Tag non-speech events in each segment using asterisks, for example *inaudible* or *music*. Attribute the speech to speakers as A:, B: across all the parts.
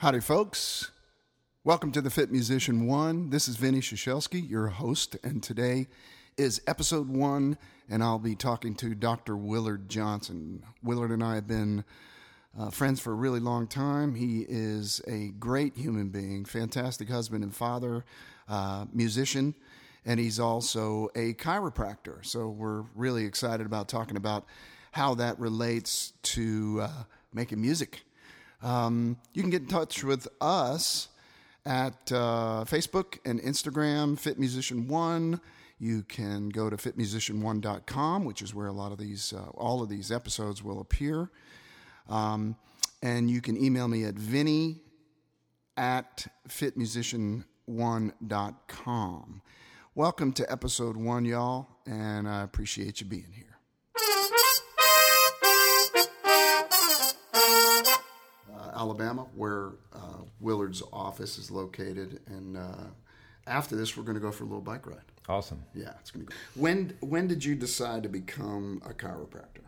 A: Howdy, folks. Welcome to the Fit Musician One. This is Vinny Shashelski, your host, and today is episode one, and I'll be talking to Dr. Willard Johnson. Willard and I have been uh, friends for a really long time. He is a great human being, fantastic husband and father, uh, musician, and he's also a chiropractor. So we're really excited about talking about how that relates to uh, making music. Um, you can get in touch with us at uh, Facebook and Instagram, Fit Musician One. You can go to fitmusician1.com, which is where a lot of these, uh, all of these episodes will appear. Um, and you can email me at vinny at fitmusician1.com. Welcome to episode one, y'all, and I appreciate you being here. Alabama, where uh, Willard's office is located, and uh, after this, we're going to go for a little bike ride.
B: Awesome.
A: Yeah, it's going to be. When when did you decide to become a chiropractor?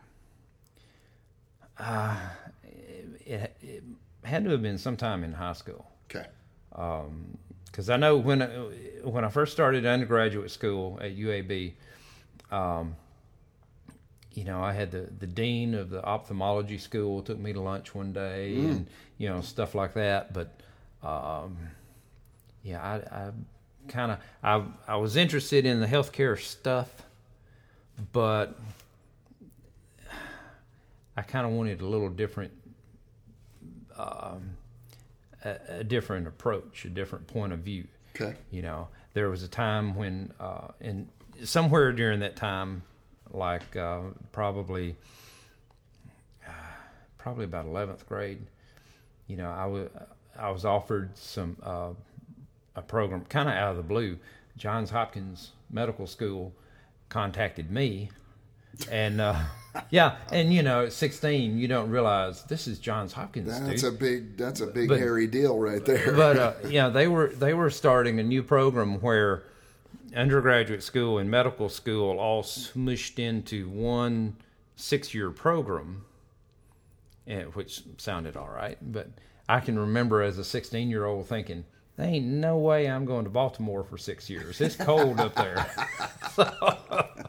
B: It, it had to have been sometime in high school
A: Okay.
B: because I know when I, when I first started undergraduate school at UAB, um, you know, I had the, the dean of the ophthalmology school took me to lunch one day and you know stuff like that. But um, yeah, I, I kind of I I was interested in the healthcare stuff, but I kind of wanted a little different, um, a, a different approach, a different point of view.
A: Okay.
B: You know, there was a time when, uh, in somewhere during that time, like uh, probably, uh, probably about eleventh grade, you know, I was I was offered some uh, a program kind of out of the blue. Johns Hopkins Medical School contacted me, and uh, *laughs* yeah, and you know, at sixteen, you don't realize this is Johns Hopkins.
A: That's
B: dude
A: a big that's a big
B: But-
A: hairy deal right there.
B: but uh, *laughs* yeah, they were they were starting a new program where undergraduate school and medical school all smushed into one six year program, which sounded all right. But I can remember as a sixteen year old thinking, "There ain't no way I'm going to Baltimore for six years. It's cold up there." *laughs*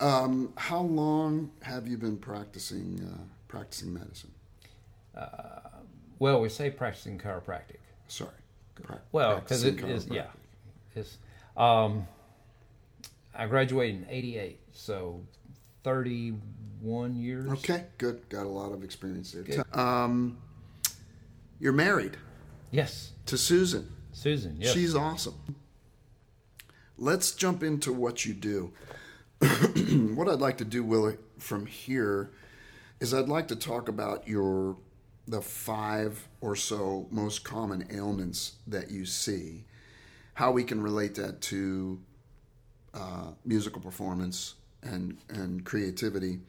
A: um, how long have you been practicing uh, practicing medicine?
B: Well, we say practicing chiropractic.
A: Sorry. Prac-
B: Well, because it is, yeah. It's, um, I graduated in '88, so 31 years.
A: Okay, good. Got a lot of experience there. Um, you're married
B: Yes,
A: to Susan.
B: Susan. Yes.
A: She's awesome. Let's jump into what you do. *clears throat* what I'd like to do, Willie, from here is I'd like to talk about your the five or so most common ailments that you see, how we can relate that to uh, musical performance and and creativity.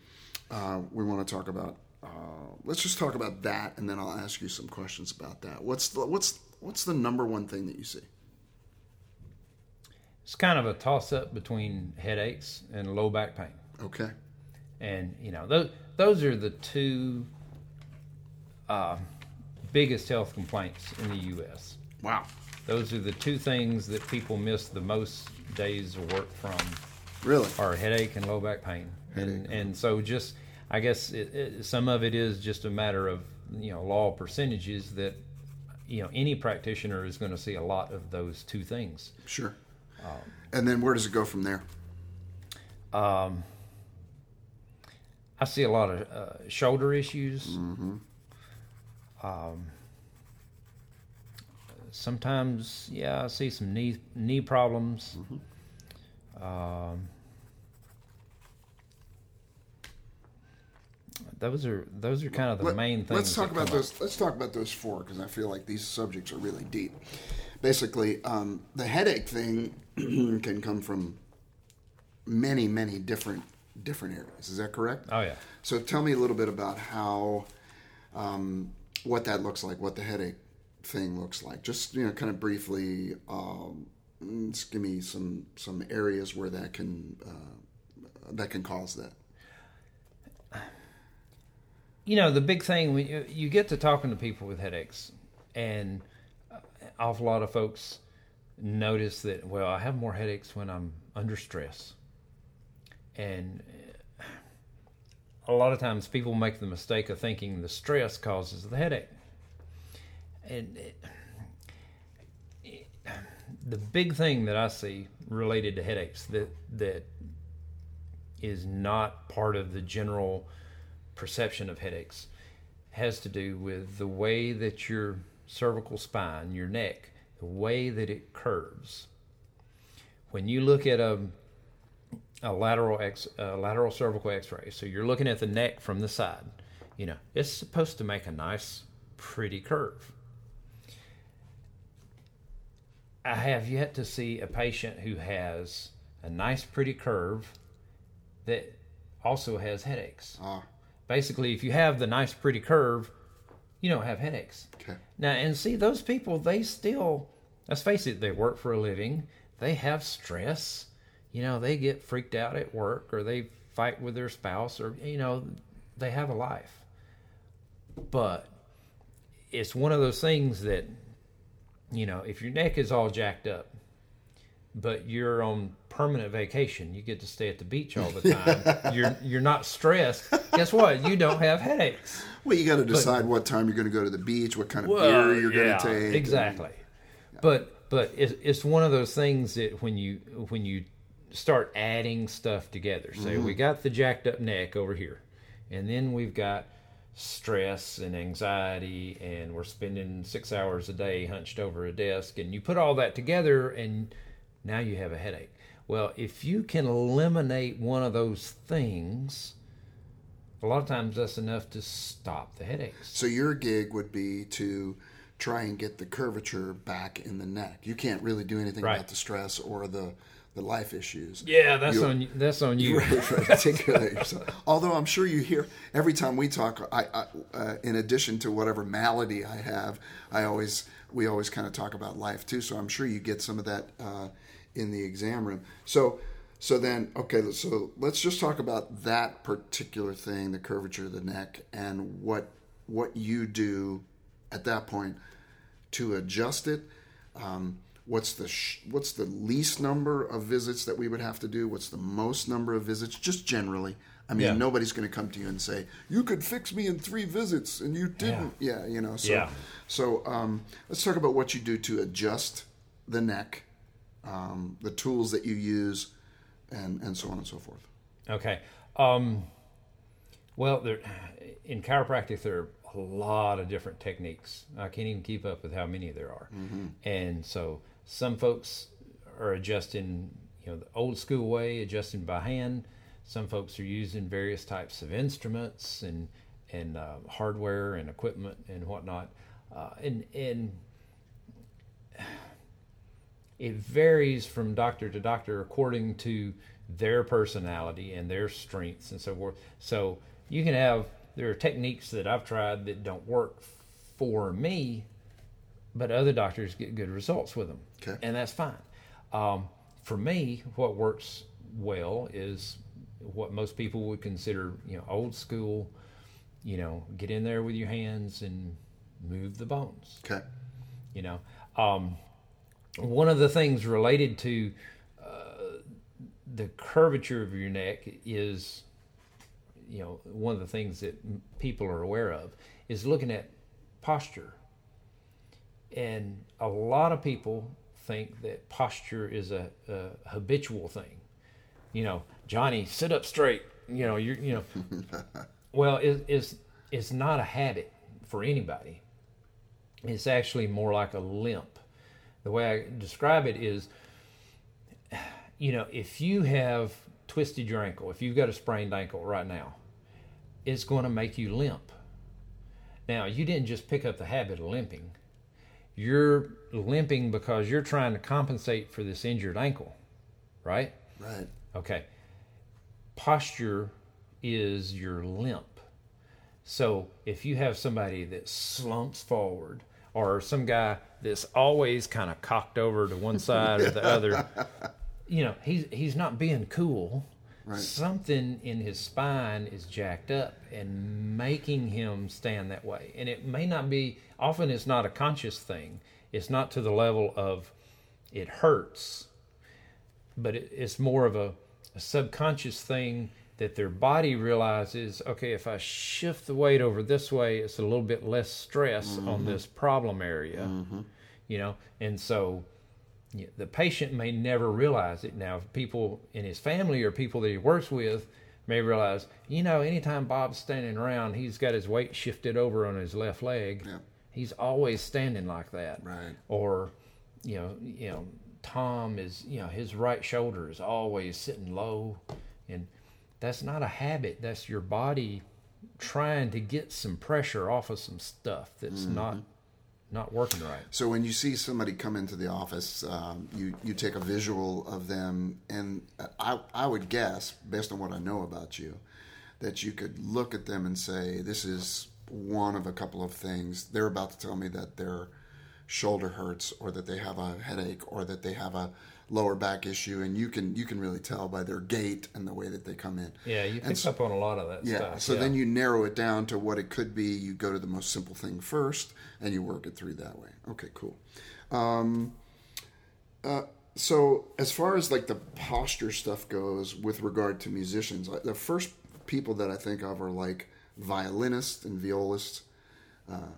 A: Uh, we want to talk about. Uh, let's just talk about that, and then I'll ask you some questions about that. What's the what's what's the number one thing that you see?
B: it's kind of a toss up between headaches and low back pain.
A: Okay.
B: And, you know, those, those are the two uh, biggest health complaints in the U.S.
A: Wow.
B: Those are the two things that people miss the most days of work from
A: Really?
B: are headache and low back pain. And, and so just, I guess it, it, some of it is just a matter of, you know, law of percentages that, you know, any practitioner is going to see a lot of those two things.
A: Sure. and then where does it go from there?
B: Um, I see a lot of uh, shoulder issues. Um, sometimes, yeah, I see some knee knee problems. Um, those are those are kind of the
A: Let-
B: main things.
A: Let's talk about
B: come up.
A: those. Let's talk about those four because I feel like these subjects are really deep. Basically, um, the headache thing *clears throat* can come from many, many different different areas. Is that correct?
B: Oh yeah.
A: So tell me a little bit about how, um, what that looks like, what the headache thing looks like. Just you know, kind of briefly, um, give me some some areas where that can uh, that can cause that.
B: you know the big thing when you, you get to talking to people with headaches and an awful lot of folks notice that well, I have more headaches when I'm under stress, and a lot of times people make the mistake of thinking the stress causes the headache, and. It, the big thing that I see related to headaches that that is not part of the general perception of headaches has to do with the way that your cervical spine, your neck, the way that it curves. When you look at a a lateral ex, a lateral cervical X-ray, so you're looking at the neck from the side, you know, it's supposed to make a nice, pretty curve. I have yet to see a patient who has a nice, pretty curve that also has headaches.
A: Ah,
B: Basically, if you have the nice, pretty curve, you don't have headaches.
A: okay.
B: Now, and see, those people, they still, let's face it, they work for a living, they have stress. You know, they get freaked out at work or they fight with their spouse or, you know, they have a life. But it's one of those things that, you know, if your neck is all jacked up, but you're on permanent vacation, you get to stay at the beach all the time. *laughs* you're you're not stressed. Guess what? You don't have headaches.
A: Well, you got to decide what time you're going to go to the beach, what kind of
B: Well,
A: beer you're
B: yeah,
A: going to take.
B: Exactly. But but it's it's one of those things that when you when you start adding stuff together, say
A: Mm-hmm.
B: we got the jacked up neck over here, and then we've got stress and anxiety, and we're spending six hours a day hunched over a desk, and you put all that together, and now you have a headache. Well, if you can eliminate one of those things, a lot of times that's enough to stop the headaches.
A: So your gig would be to try and get the curvature back in the neck. You can't really do anything
B: Right.
A: about the stress or the the life issues.
B: Yeah, that's
A: You-
B: on you. That's on you.
A: Right, *laughs* right. Articulate yourself. Although I'm sure you hear every time we talk, I, I uh, in addition to whatever malady I have, I always we always kind of talk about life too. So I'm sure you get some of that uh, in the exam room. So so then okay, so let's just talk about that particular thing, the curvature of the neck, and what what you do at that point to adjust it. Um, what's the sh- what's the least number of visits that we would have to do? What's the most number of visits? Just generally. I mean,
B: Yeah.
A: nobody's going to come to you and say you could fix me in three visits, and you didn't. Yeah, you know. So,
B: Yeah.
A: so um, let's talk about what you do to adjust the neck, um, the tools that you use, and and so on and so forth.
B: Okay. Um, well, there, in chiropractic, there are a lot of different techniques. I can't even keep up with how many there are. And so some folks are adjusting, you know, the old school way, adjusting by hand. Some folks are using various types of instruments and and uh, hardware and equipment and whatnot. Uh, and and it varies from doctor to doctor according to their personality and their strengths and so forth. So you can have there are techniques that I've tried that don't work for me, but other doctors get good results with them,
A: Okay.
B: and that's fine. Um, for me, what works well is what most people would consider, you know, old school. You know, get in there with your hands and move the bones
A: Okay.
B: you know um, one of the things related to uh, the curvature of your neck is you know one of the things that people are aware of is looking at posture and a lot of people think that posture is a, a habitual thing you know johnny sit up straight you know you're you know *laughs* well it, it's it's not a habit for anybody it's actually more like a limp. The way I describe it is, you know, if you have twisted your ankle, if you've got a sprained ankle right now, it's going to make you limp. Now, you didn't just pick up the habit of limping. You're limping because you're trying to compensate for this injured ankle, right?
A: Right.
B: Okay. Posture is your limp. So if you have somebody that slumps forward, or some guy that's always kind of cocked over to one side or the other, *laughs* you know, he's he's not being cool.
A: Right.
B: Something in his spine is jacked up and making him stand that way. And it may not be, often it's not a conscious thing. It's not to the level of it hurts, but it, it's more of a, a subconscious thing that their body realizes okay, if I shift the weight over this way, it's a little bit less stress on mm-hmm. this problem area, mm-hmm. you know, and so the patient may never realize it. Now, people in his family or people that he works with may realize, you know, anytime Bob's standing around, he's got his weight shifted over on his left leg.
A: Yeah.
B: He's always standing like that.
A: Right.
B: Or, you know, you know, Tom is, you know, his right shoulder is always sitting low, and that's not a habit. That's your body trying to get some pressure off of some stuff that's not mm-hmm. Not working right.
A: So when you see somebody come into the office, um, you you take a visual of them, and I I would guess, based on what I know about you, that you could look at them and say, this is one of a couple of things. They're about to tell me that their shoulder hurts, or that they have a headache, or that they have a lower back issue, and you can you can really tell by their gait and the way that they come in.
B: Yeah, you
A: And
B: pick
A: so-
B: up on a lot of that
A: Yeah.
B: stuff.
A: So then you narrow it down to what it could be. You go to the most simple thing first, and you work it through that way. Okay, cool. Um, uh, so as far as like the posture stuff goes, with regard to musicians, the first people that I think of are like violinists and violists, uh,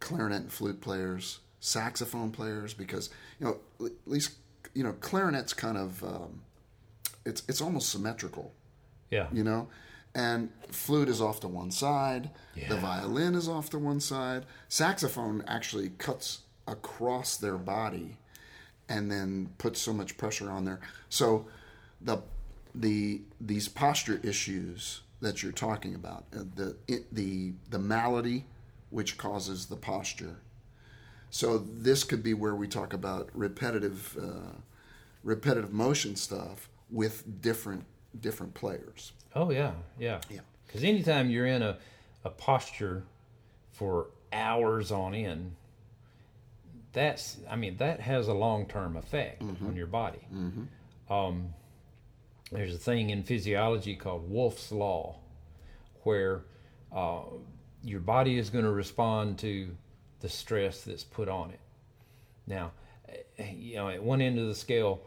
A: clarinet and flute players, saxophone players, because you know at least you know clarinet's kind of um, it's it's almost symmetrical.
B: Yeah,
A: you know? And flute is off to one side.
B: Yeah.
A: the violin is off to one side. Saxophone actually cuts across their body and then puts so much pressure on there. So the the these posture issues that you're talking about uh, the the the malady which causes the posture so this could be where we talk about repetitive uh, repetitive motion stuff with different different players
B: Oh yeah, yeah.
A: Yeah.
B: Because anytime you're in a, a posture for hours on end, that's I mean that has a long term effect on your body. Um, there's a thing in physiology called Wolff's law, where uh, your body is going to respond to the stress that's put on it. Now, eh, you know, at one end of the scale,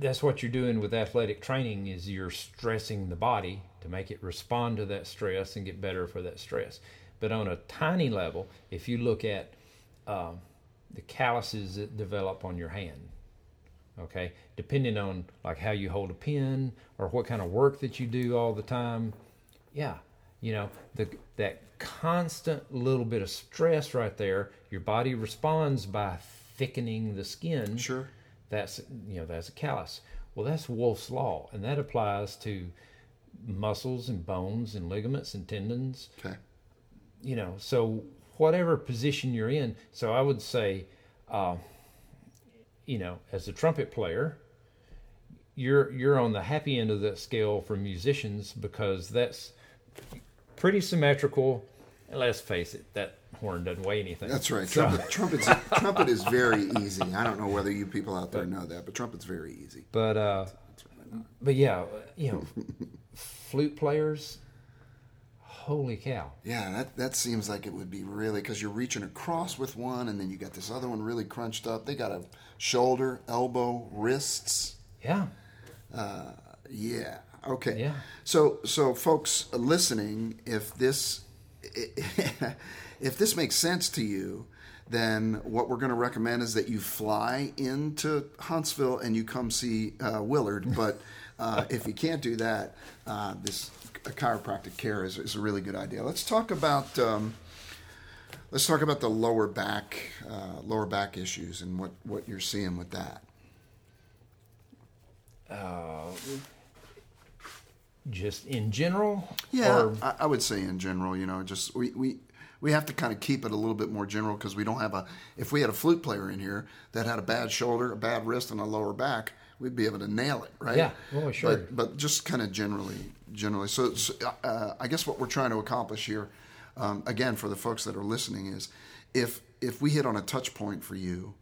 B: that's what you're doing with athletic training is you're stressing the body to make it respond to that stress and get better for that stress but on a tiny level if you look at um, the calluses that develop on your hand okay depending on like how you hold a pen or what kind of work that you do all the time yeah you know the that constant little bit of stress right there your body responds by thickening the skin.
A: Sure.
B: That's you know that's a callus. Well that's Wolff's law and that applies to muscles and bones and ligaments and tendons.
A: Okay.
B: You know so whatever position you're in so i would say uh, you know as a trumpet player you're you're on the happy end of that scale for musicians because that's pretty symmetrical. And let's face it that horn doesn't weigh anything.
A: That's right.
B: So-
A: trumpet trumpet is very easy. I don't know whether you people out there know that but trumpet's very easy.
B: But uh, but yeah, you know, flute players. Holy cow!
A: yeah that, that seems like it would be really because you're reaching across with one and then you got this other one really crunched up. They got a shoulder elbow wrists.
B: Yeah,
A: Yeah. Okay.
B: Yeah.
A: So, so folks listening, if this, *laughs* if this makes sense to you, then what we're going to recommend is that you fly into Huntsville and you come see uh, Willard. *laughs* But uh, if you can't do that, uh, this chiropractic care is, is a really good idea. Let's talk about. Um, Let's talk about the lower back, uh, lower back issues and what, what you're seeing with that.
B: Just in general.
A: Yeah,
B: or-
A: I, I would say in general, you know, just we we, we have to kind of keep it a little bit more general because we don't have a. If we had a flute player in here that had a bad shoulder, a bad wrist, and a lower back, we'd be able to nail it, right?
B: Yeah. Oh, sure.
A: But but just kind of generally, generally. So, so uh, I guess what we're trying to accomplish here, um, again, for the folks that are listening, is if if we hit on a touch point for you.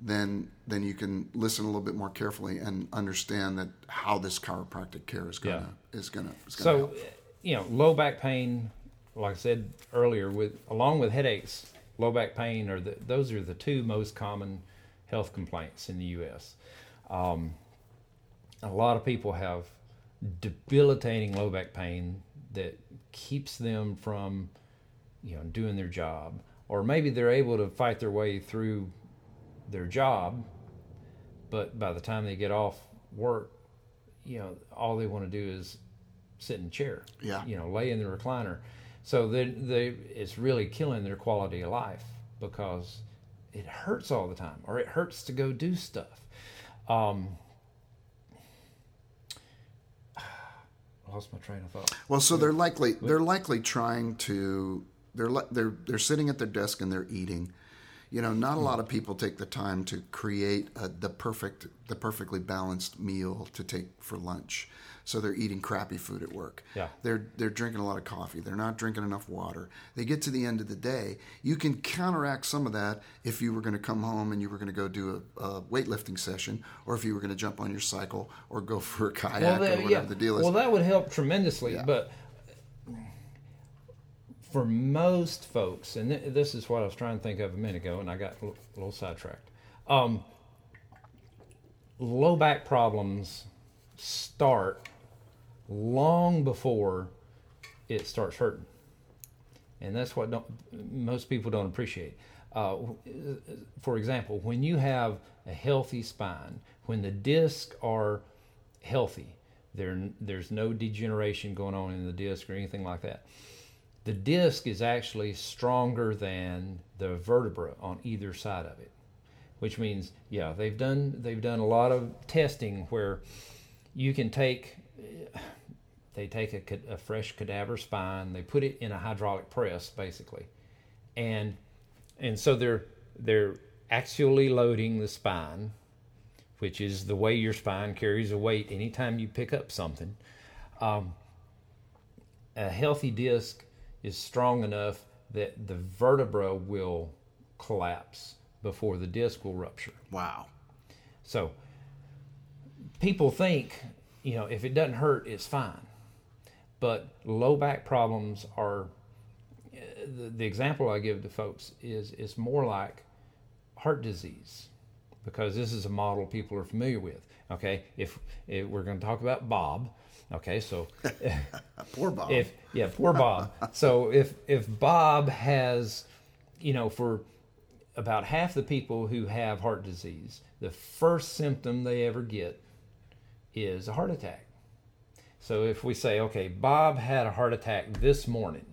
A: Then then you can listen a little bit more carefully and understand that how this chiropractic care is gonna is gonna is gonna
B: So,
A: help.
B: you know, low back pain, like I said earlier, with along with headaches, low back pain are the those are the two most common health complaints in the U.S. Um, a lot of people have debilitating low back pain that keeps them from, you know, doing their job, or maybe they're able to fight their way through their job, but by the time they get off work, you know, all they want to do is sit in a chair.
A: Yeah.
B: You know, lay in the recliner. So they they it's really killing their quality of life because it hurts all the time, or it hurts to go do stuff. Um, I *sighs* lost my train of thought.
A: Well, so they're likely they're likely trying to they're they're they're sitting at their desk and they're eating. You know, not a hmm. lot of people take the time to create a, the perfect the perfectly balanced meal to take for lunch. So they're eating crappy food at work.
B: Yeah.
A: They're they're drinking a lot of coffee. They're not drinking enough water. They get to the end of the day. You can counteract some of that if you were going to come home and you were going to go do a, a weightlifting session, or if you were going to jump on your cycle or go for a kayak or
B: that-
A: whatever the deal is.
B: Well, that would help tremendously. But for most folks, and th- this is what I was trying to think of a minute ago, and I got a little, little sidetracked. Um, low back problems start long before it starts hurting, and that's what most people don't appreciate. Uh, for example, when you have a healthy spine, when the discs are healthy, there there's no degeneration going on in the disc or anything like that. The disc is actually stronger than the vertebra on either side of it, which means yeah they've done they've done a lot of testing where you can take they take a, a fresh cadaver spine they put it in a hydraulic press basically. And and so they're they're axially loading the spine which is the way your spine carries a weight anytime you pick up something. Um, a healthy disc is strong enough that the vertebra will collapse before the disc will rupture
A: wow.
B: so people think, you know, if it doesn't hurt, it's fine. But low back problems are the, the example I give to folks is is more like heart disease because this is a model people are familiar with. Okay, if, if we're going to talk about Bob, okay, so *laughs*
A: Poor Bob.
B: if yeah, poor Bob. *laughs* so if if Bob has, you know, for about half the people who have heart disease, the first symptom they ever get is a heart attack. So if we say, okay, Bob had a heart attack this morning,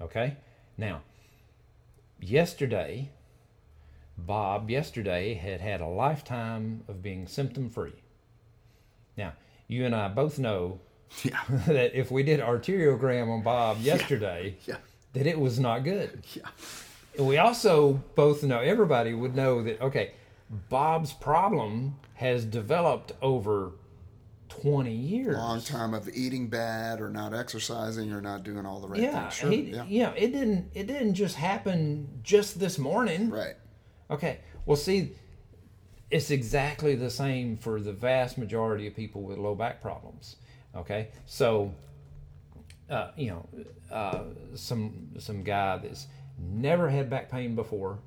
B: okay, now yesterday, Bob yesterday had had a lifetime of being symptom free. Now you and I both know *laughs*
A: yeah. *laughs*
B: that if we did arteriogram on Bob yesterday,
A: Yeah.
B: that it was not good.
A: Yeah.
B: We also both know, everybody would know that, okay, Bob's problem has developed over 20 years.
A: long time of eating bad or not exercising or not doing all the right
B: yeah,
A: things. Sure.
B: he,
A: yeah.
B: yeah, it didn't it didn't just happen just this morning.
A: Right.
B: Okay. Well, see, it's exactly the same for the vast majority of people with low back problems. Okay. So, uh, you know, uh, some some guy that's never had back pain before,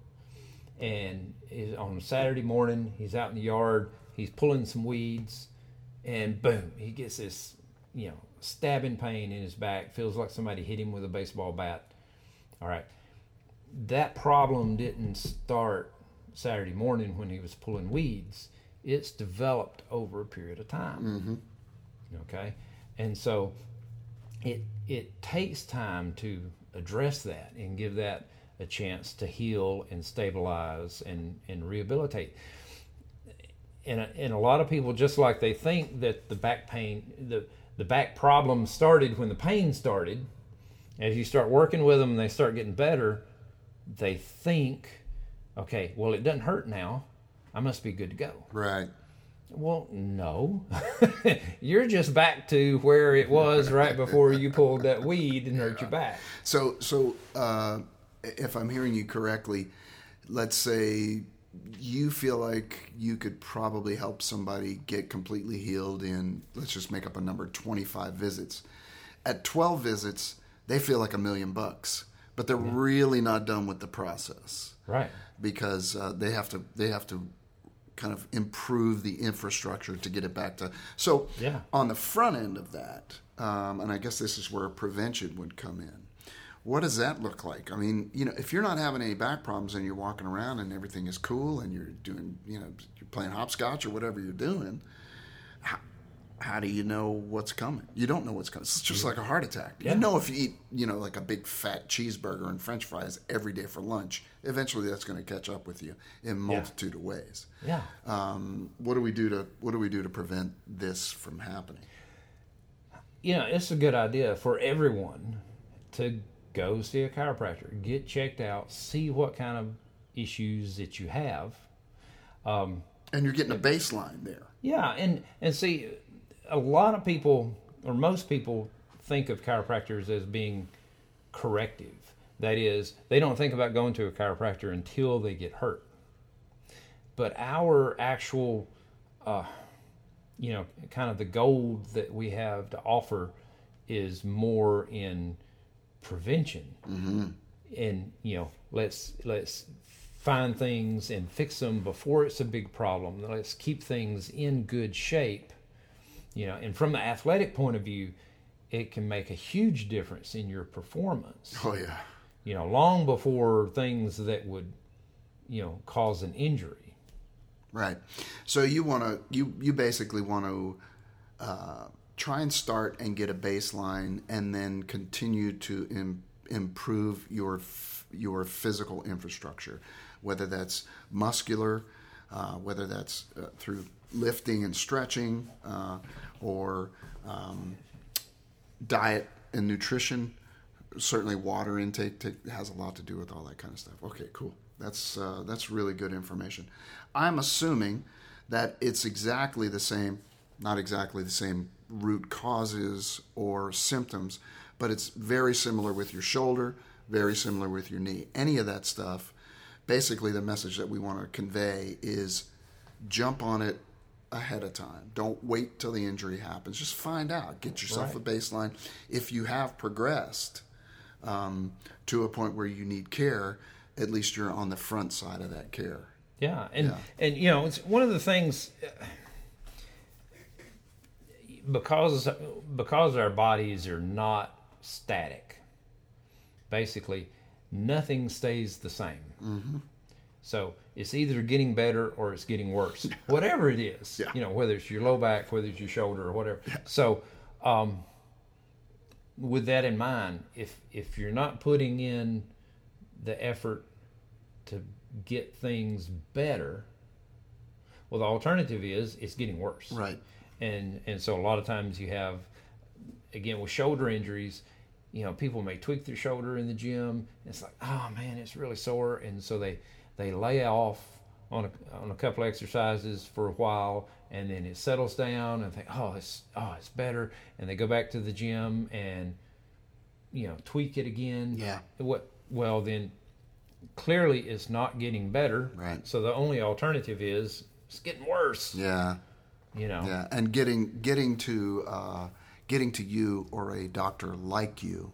B: and is on a Saturday morning, he's out in the yard, he's pulling some weeds, and boom, he gets this, you know, stabbing pain in his back. Feels like somebody hit him with a baseball bat. All right that problem didn't start Saturday morning when he was pulling weeds. It's developed over a period of time. Mm-hmm. Okay, and so it it takes time to address that and give that a chance to heal and stabilize and and rehabilitate. And a, and a lot of people just like they think that the back pain the the back problem started when the pain started. As you start working with them and they start getting better, they think, okay, well, it doesn't hurt now. I must be good to go.
A: Right.
B: Well, no. *laughs* You're just back to where it was *laughs* right before you pulled that weed and hurt your back.
A: So, so uh, if I'm hearing you correctly, let's say you feel like you could probably help somebody get completely healed in let's just make up a number 25 visits at 12 visits they feel like a million bucks but they're really not done with the process
B: Right.
A: because uh, they have to they have to kind of improve the infrastructure to get it back to so
B: Yeah.
A: on the front end of that um, and i guess this is where prevention would come in what does that look like i mean you know if you're not having any back problems and you're walking around and everything is cool and you're doing you know you're playing hopscotch or whatever you're doing how do you know what's coming? You don't know what's coming. It's just like a heart attack.
B: Yeah.
A: You know if you eat, you know, like a big fat cheeseburger and French fries every day for lunch, eventually that's going to catch up with you in multitude of ways.
B: Yeah.
A: Um, what do we do to What do we do to prevent this from happening?
B: you know, it's a good idea for everyone to go see a chiropractor, get checked out, see what kind of issues that you have.
A: And you're getting a baseline there.
B: Yeah, and and see, a lot of people or most people think of chiropractors as being corrective. That is, they don't think about going to a chiropractor until they get hurt. But our actual, uh, you know, kind of the gold that we have to offer is more in prevention. Mm-hmm. And you know, let's let's find things and fix them before it's a big problem. Let's keep things in good shape. You know, and from the athletic point of view, it can make a huge difference in your performance.
A: Oh yeah.
B: You know, long before things that would, you know, cause an injury.
A: Right. So you want to you you basically want to uh, try and start and get a baseline, and then continue to Im- improve your f- your physical infrastructure, whether that's muscular, uh, whether that's uh, through lifting and stretching, uh, or um, diet and nutrition. Certainly, water intake take, has a lot to do with all that kind of stuff. Okay, cool. That's uh, that's really good information. I'm assuming that it's exactly the same, not exactly the same root causes or symptoms, but it's very similar with your shoulder, very similar with your knee. Any of that stuff. Basically, the message that we want to convey is jump on it ahead of time. Don't wait till the injury happens. Just find out. Get yourself
B: Right.
A: a baseline. If you have progressed um, to a point where you need care, at least you're on the front side of that care.
B: Yeah, and
A: Yeah.
B: and you know, it's one of the things uh, because because our bodies are not static. Basically, nothing stays the same. Mm-hmm. So it's either getting better or it's getting worse, *laughs* whatever it is.
A: Yeah.
B: You know, whether it's your low back, whether it's your shoulder, or whatever. So, um, with that in mind, if if you're not putting in the effort to get things better, well, the alternative is it's getting worse.
A: Right.
B: And and so a lot of times you have, again, with shoulder injuries, you know, people may tweak their shoulder in the gym. It's like, oh man, it's really sore, and so they they lay off on a, on a couple exercises for a while, and then it settles down, and think, oh, it's oh, it's better, and they go back to the gym and you know tweak it again.
A: Yeah.
B: What? Well, then clearly it's not getting better.
A: Right.
B: So the only alternative is it's getting worse.
A: Yeah.
B: You know.
A: Yeah, and getting getting to uh, getting to you or a doctor like you,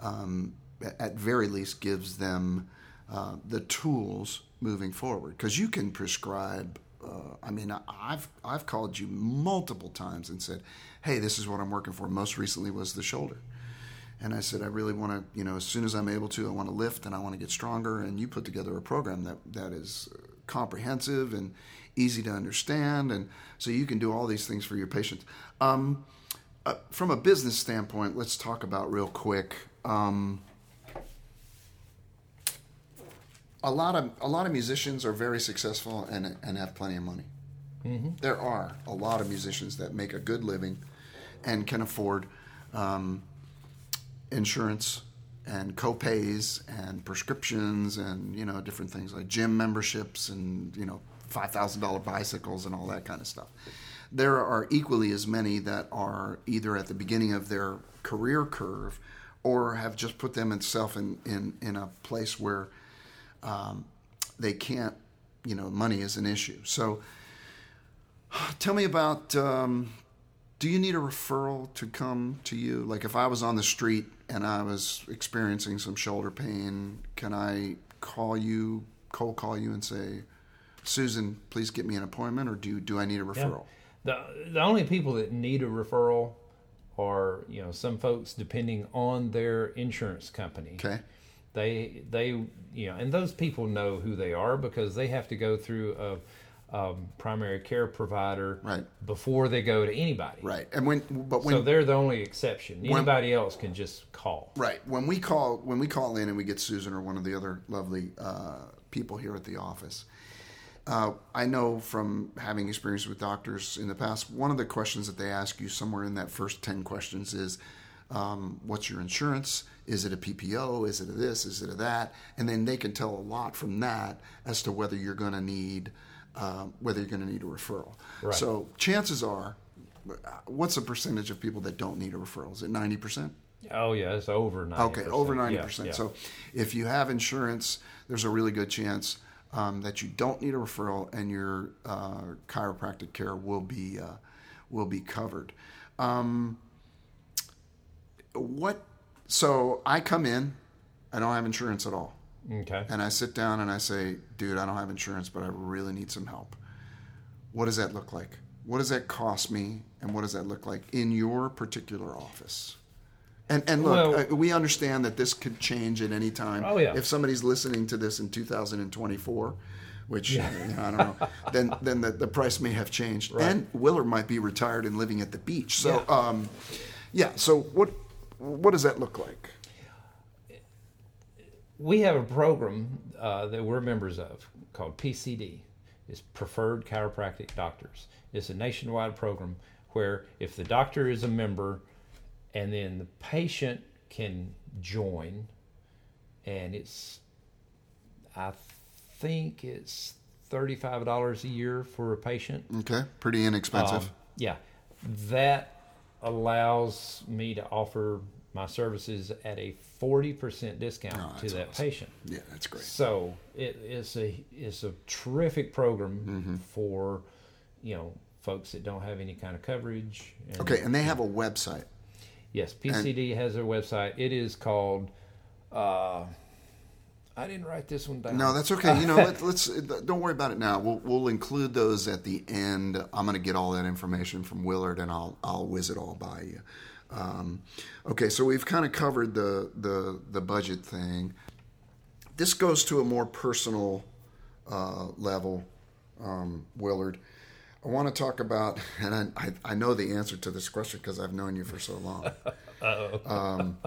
A: um, at very least, gives them uh, the tools moving forward because you can prescribe. Uh, I mean, I've I've called you multiple times and said, "Hey, this is what I'm working for." Most recently was the shoulder, and I said, "I really want to, you know, as soon as I'm able to, I want to lift and I want to get stronger." And you put together a program that that is comprehensive and easy to understand, and so you can do all these things for your patients. Um, uh, from a business standpoint, let's talk about real quick. Um, a lot of a lot of musicians are very successful and and have plenty of money. There are a lot of musicians that make a good living and can afford um, insurance and co-pays and prescriptions and you know different things like gym memberships and you know five thousand dollar bicycles and all that kind of stuff. There are equally as many that are either at the beginning of their career curve or have just put themselves in, in, in a place where um, they can't you know money is an issue. So tell me about. Um, do you need a referral to come to you? Like if I was on the street and I was experiencing some shoulder pain, can I call you, cold call you, and say, Susan, please get me an appointment, or do do I need a referral?
B: The the only people that need a referral are you know some folks depending on their insurance company.
A: Okay.
B: They they you know and those people know who they are because they have to go through a um, primary care provider
A: Right.
B: before they go to anybody.
A: Right. And when but when
B: so they're the only exception. Anybody else can just call.
A: Right. When we call when we call in and we get Susan or one of the other lovely uh, people here at the office, uh, I know from having experience with doctors in the past, one of the questions that they ask you somewhere in that first ten questions is, um, "What's your insurance? Is it a PPO? Is it a this? Is it a that?" And then they can tell a lot from that as to whether you're going to need uh, whether you're going to need a referral.
B: Right.
A: So chances are, what's the percentage of people that don't need a referral? Is it ninety percent?
B: Oh yeah, it's over ninety.
A: Okay, over ninety
B: Yeah,
A: percent.
B: yeah.
A: So, if you have insurance, there's a really good chance um, that you don't need a referral, and your uh, chiropractic care will be uh, will be covered. Um, what? So I come in, I don't have insurance at all,
B: okay.
A: and I sit down and I say, "Dude, I don't have insurance, but I really need some help." What does that look like? What does that cost me, and what does that look like in your particular office? And and look,
B: Well-
A: uh, we understand that this could change at any time.
B: Oh, yeah.
A: If somebody's listening to this in 2024, which you know, I don't know, *laughs* then then the, the price may have changed. And Willard might be retired and living at the beach. So
B: Yeah.
A: um, yeah. So what what does that look like?
B: we have a program uh, that we're members of called PCD. It's Preferred Chiropractic Doctors. It's a nationwide program where if the doctor is a member and then the patient can join, and it's, I think it's $35 a year for a patient.
A: Okay, pretty inexpensive.
B: Um, yeah, that allows me to offer my services at a 40% discount
A: Oh,
B: to that
A: awesome.
B: patient.
A: yeah, that's great.
B: So it, it's a it's a terrific program
A: Mm-hmm.
B: for you know folks that don't have any kind of coverage. And
A: Okay, and they have a website.
B: Yes, PCD has their website. It is called. Uh, I didn't write this one down.
A: No, that's okay. You know, let, let's don't worry about it now. We'll we'll include those at the end. I'm going to get all that information from Willard, and I'll I'll whiz it all by you. Um, okay, so we've kind of covered the the the budget thing. This goes to a more personal uh, level, um, Willard. I want to talk about, and I, I, I know the answer to this question because I've known you for so long. *laughs* Um,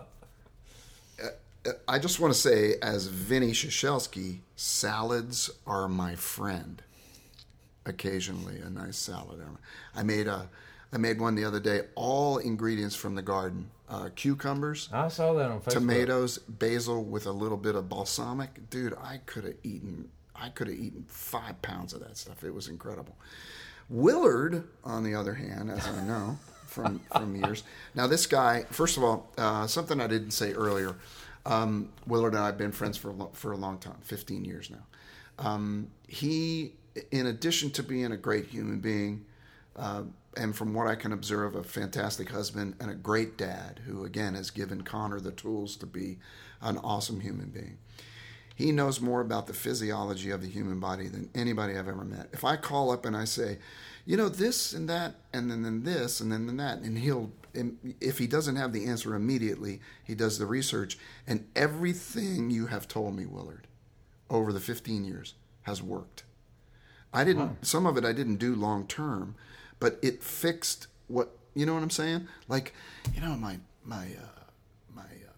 A: I just want to say, as Vinny Shashelski, salads are my friend. Occasionally, a nice salad. I made a, I made one the other day. All ingredients from the garden: uh, cucumbers,
B: I saw that on Facebook.
A: tomatoes, basil with a little bit of balsamic. Dude, I could have eaten. I could have eaten five pounds of that stuff. It was incredible. Willard, on the other hand, as I know from from years, *laughs* now this guy. First of all, uh, something I didn't say earlier. Um, Willard and I have been friends for a lo- for a long time, fifteen years now. Um, he, in addition to being a great human being, uh, and from what I can observe, a fantastic husband and a great dad who, again, has given Connor the tools to be an awesome human being. He knows more about the physiology of the human body than anybody I've ever met. If I call up and I say, you know, this and that, and then, then this, and then, then that, and he'll, if he doesn't have the answer immediately, he does the research, and everything you have told me, Willard, over the 15 years has worked. I didn't. Some of it I didn't do long term, but it fixed what you know what I'm saying. Like, you know, my my uh, my uh,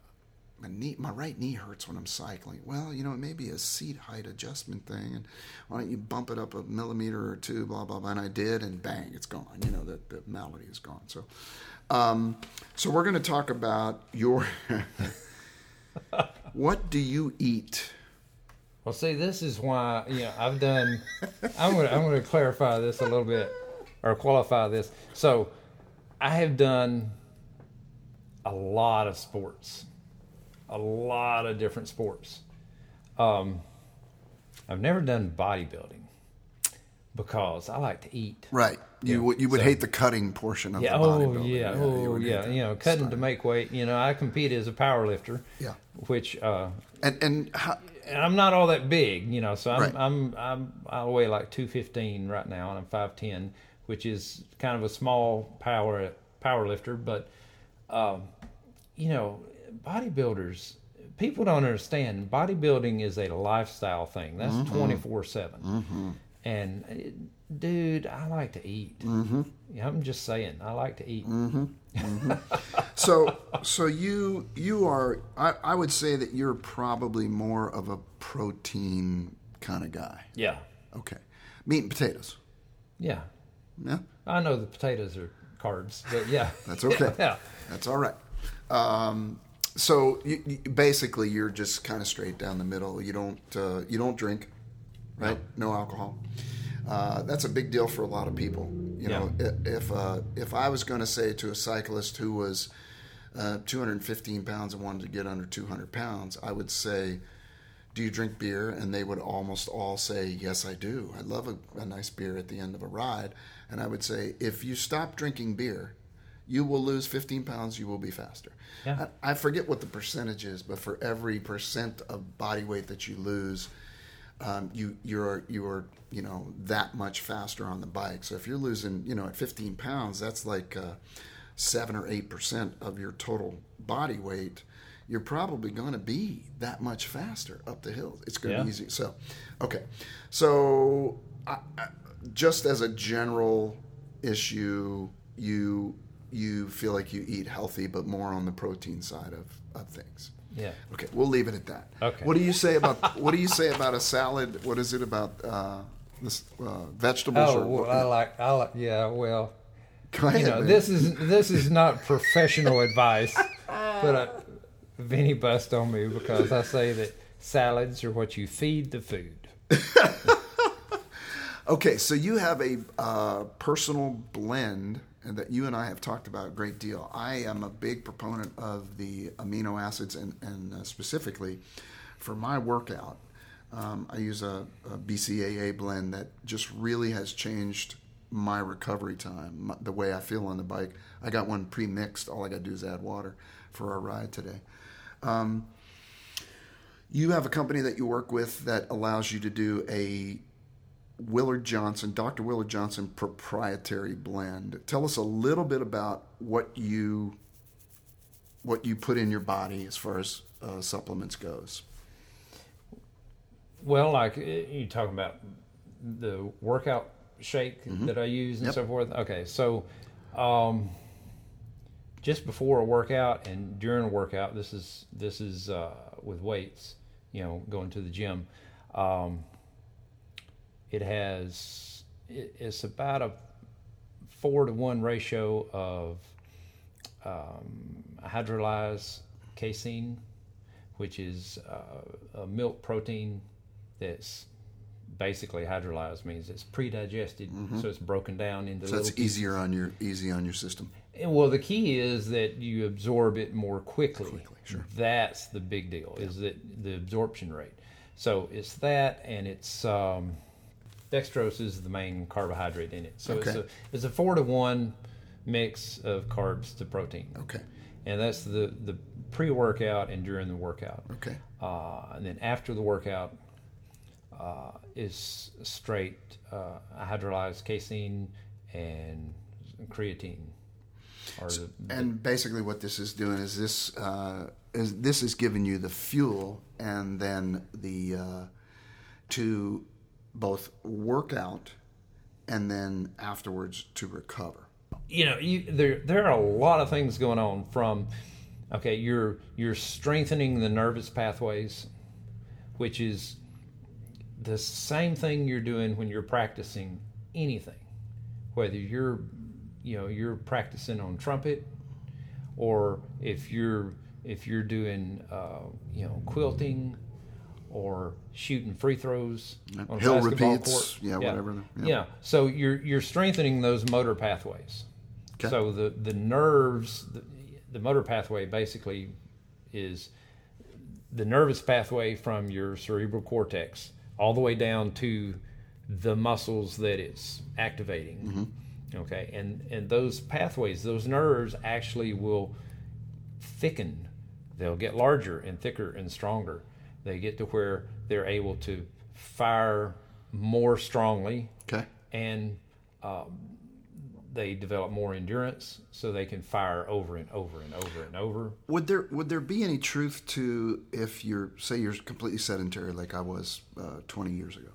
A: my knee, my right knee hurts when I'm cycling. Well, you know, it may be a seat height adjustment thing, and why don't you bump it up a millimeter or two? Blah blah blah. And I did, and bang, it's gone. You know, the the malady is gone. So, um, so we're going to talk about your. *laughs* what do you eat?
B: Well, see, this is why you know I've done. I'm going to I'm going to clarify this a little bit or qualify this. So, I have done a lot of sports, a lot of different sports. Um, I've never done bodybuilding. Because I like to eat.
A: Right. You
B: Yeah,
A: would you would
B: so-
A: hate the cutting portion of
B: Yeah.
A: the
B: Oh,
A: bodybuilding.
B: yeah. Oh,
A: hate
B: yeah. You know, cutting
A: style.
B: to make weight. You know, I compete as a power lifter.
A: Yeah.
B: Which uh,
A: And and how,
B: and I'm not all that big, you know. So I'm
A: Right.
B: I'm I'm I weigh like 215 right now, and I'm 5'10, which is kind of a small power power lifter. But um, you know, bodybuilders, people don't understand. Bodybuilding is a lifestyle thing. That's 24 seven. And uh, dude, I like to eat. Mm-hmm. I'm just saying, I like to eat. *laughs*
A: so so you you are I, I would say that you're probably more of a protein kind of guy.
B: Yeah,
A: Okay. Meat and potatoes.
B: yeah.
A: Yeah.
B: I know the potatoes are carbs, but yeah, *laughs*
A: That's okay. *laughs*
B: yeah.
A: That's all right. Um, so you, you, basically, you're just kind of straight down the middle. You don't uh, you don't drink, right? No, alcohol. Uh, that's a big deal for a lot of people. You know, if uh, if I was going to say to a cyclist who was uh, 215 pounds and wanted to get under 200 pounds, I would say, "Do you drink beer?" And they would almost all say, "Yes, I do. I love a, a nice beer at the end of a ride." And I would say, "If you stop drinking beer, you will lose 15 pounds. You will be faster."
B: Yeah.
A: I, I forget what the percentage is, but for every percent of body weight that you lose, um, you you're you're you know that much faster on the bike. So if you're losing you know at 15 pounds, that's like uh, seven or eight percent of your total body weight. You're probably going to be that much faster up the hill. It's going to
B: Yeah.
A: be easy. So, okay, so I, I, just as a general issue, you you feel like you eat healthy, but more on the protein side of, of things.
B: Yeah.
A: Okay, we'll leave it at that.
B: Okay.
A: What do you say about *laughs* what do you say about a salad? What is it about uh, this uh, vegetables?
B: Oh,
A: or
B: well,
A: what-
B: I like, I like, yeah, well,
A: ahead,
B: you know,
A: man.
B: this is this is not professional *laughs* advice, but uh, Vinny bust on me because I say that salads are what you feed the food. *laughs*
A: Okay, so you have a uh, personal blend and that you and I have talked about a great deal. I am a big proponent of the amino acids, and, and uh, specifically for my workout, um, I use a, a BCAA blend that just really has changed my recovery time, my, the way I feel on the bike. I got one pre-mixed. All I got to do is add water for our ride today. Um, you have a company that you work with that allows you to do a Willard Johnson, Dr. Willard Johnson proprietary blend. Tell us a little bit about what you what you put in your body as far as uh, supplements goes.
B: Well, like uh, you talking about the workout shake that I use and
A: Yep.
B: so forth. Okay, so um, just before a workout and during a workout, this is this is uh, with weights. You know, going to the gym. Um, it has it, it's about a four to one ratio of um, hydrolyzed casein, which is uh, a milk protein that's basically hydrolyzed means it's pre-digested, so it's broken down into
A: So it's easier on your easy on your system.
B: and, well, the key is that you absorb it more quickly.
A: Quickly, sure.
B: That's the big deal. Is that the absorption rate? So it's that, and it's um, dextrose is the main carbohydrate in it. So it's a it's a four to one mix of carbs to protein,
A: Okay.
B: and that's the the pre workout and during the workout.
A: Okay.
B: Uh, and then after the workout uh, is straight uh, hydrolyzed casein and creatine. Or the,
A: And basically, what this is doing is this uh, is this is giving you the fuel and then the uh, to both work out and then afterwards to recover.
B: you know, you, there there are a lot of things going on. From okay, you're you're strengthening the nervous pathways, which is the same thing you're doing when you're practicing anything, whether you're you know you're practicing on trumpet, or if you're if you're doing uh, you know quilting or shooting free throws on
A: Hill repeats,
B: court.
A: yeah, whatever yeah.
B: Yeah. So you're you're strengthening those motor pathways.
A: Okay.
B: So the the nerves, the, the motor pathway basically is the nervous pathway from your cerebral cortex all the way down to the muscles that it's activating. Mm-hmm. Okay, and and those pathways, those nerves actually will thicken. They'll get larger and thicker and stronger. They get to where they're able to fire more strongly
A: Okay.
B: and um, they develop more endurance so they can fire over and over and over and over.
A: Would there would there be any truth to if you're say you're completely sedentary like I was uh, 20 years ago,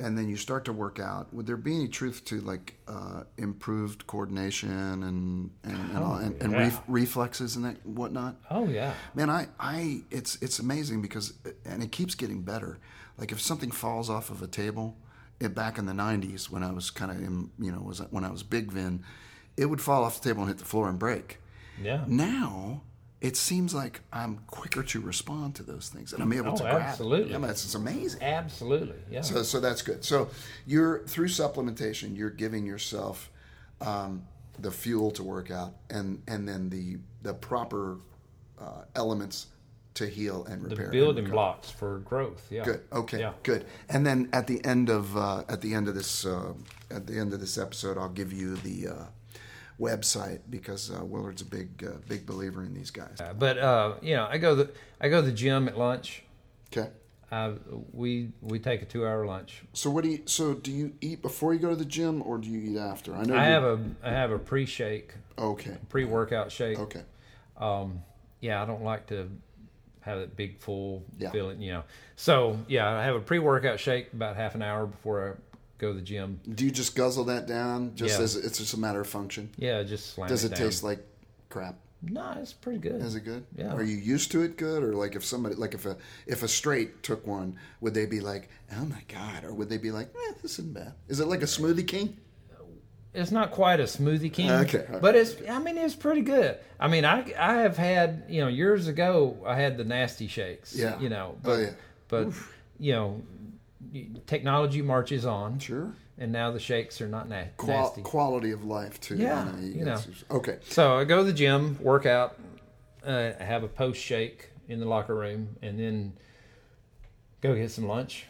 A: and then you start to work out? Would there be any truth to like uh, improved coordination and and, and, all, and, and ref, reflexes and that whatnot?
B: Oh yeah.
A: Man, I, I, it's it's amazing because, and it keeps getting better. Like if something falls off of a table, it, back in the '90s when I was kind of, in, you know, was when I was big Vin, it would fall off the table and hit the floor and break.
B: Yeah.
A: Now it seems like I'm quicker to respond to those things, and I'm able
B: Oh,
A: to grab.
B: absolutely.
A: Man, it's, it's amazing.
B: Absolutely. Yeah.
A: So, so that's good. So you're through supplementation, you're giving yourself um, the fuel to work out, and and then the the proper uh, elements to heal and repair. and
B: building blocks for growth. Yeah.
A: Good. Okay.
B: Yeah.
A: Good. And then at the end of uh, at the end of this uh, at the end of this episode, I'll give you the uh, website because uh, Willard's a big uh, big believer in these guys.
B: Uh, But uh, you know, I go the I go to the gym at lunch.
A: Okay.
B: We we take a two hour lunch.
A: So what do you? So do you eat before you go to the gym, or do you eat after? I know.
B: I have a I have a pre shake,
A: Okay.
B: pre workout shake.
A: Okay.
B: Um, yeah, I don't like to have that big full
A: Yeah.
B: feeling, you know. So yeah, I have a pre workout shake about half an hour before I go to the gym.
A: Do you just guzzle that down? Just
B: Yeah.
A: as it's just a matter of function.
B: Yeah, just slam
A: Does it
B: down.
A: taste like crap?
B: No, it's pretty good.
A: Is it good?
B: Yeah.
A: Are you used to it good, or like if somebody like if a if a straight took one, would they be like, oh my god, or would they be like, eh, this isn't bad? Is it like a smoothie king?
B: It's not quite a smoothie king,
A: Okay, all right.
B: but it's. I mean, it's pretty good. I mean, I I have had you know years ago I had the nasty shakes.
A: Yeah.
B: You know,
A: Oh, yeah.
B: but you know, technology marches on,
A: Sure.
B: and now the shakes are not na-
A: Qual-
B: nasty.
A: quality of life too.
B: Yeah,
A: you
B: you
A: guys- Okay.
B: So I go to the gym, work out, uh, have a post shake in the locker room, and then go get some lunch.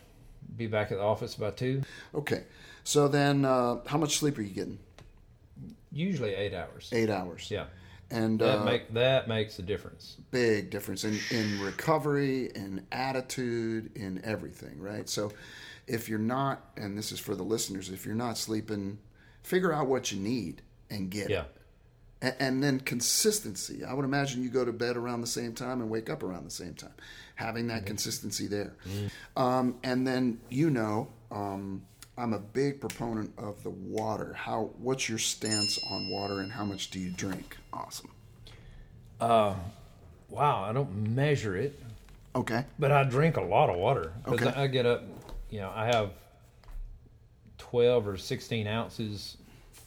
B: Be back at the office by two.
A: Okay. So then, uh, how much sleep are you getting?
B: Usually eight hours.
A: Eight hours.
B: Yeah,
A: And
B: that
A: uh,
B: make that makes a difference.
A: big difference in, in recovery, in attitude, in everything, right? So if you're not, and this is for the listeners, if you're not sleeping, figure out what you need and get
B: Yeah.
A: it. And, and then consistency. I would imagine you go to bed around the same time and wake up around the same time. Having that consistency there. Um, and then, you know, um, I'm a big proponent of the water. How? What's your stance on water, and how much do you drink? Awesome.
B: Wow, I don't measure it,
A: Okay.
B: but I drink a lot of water because
A: Okay.
B: I get up. You know, I have twelve or sixteen ounces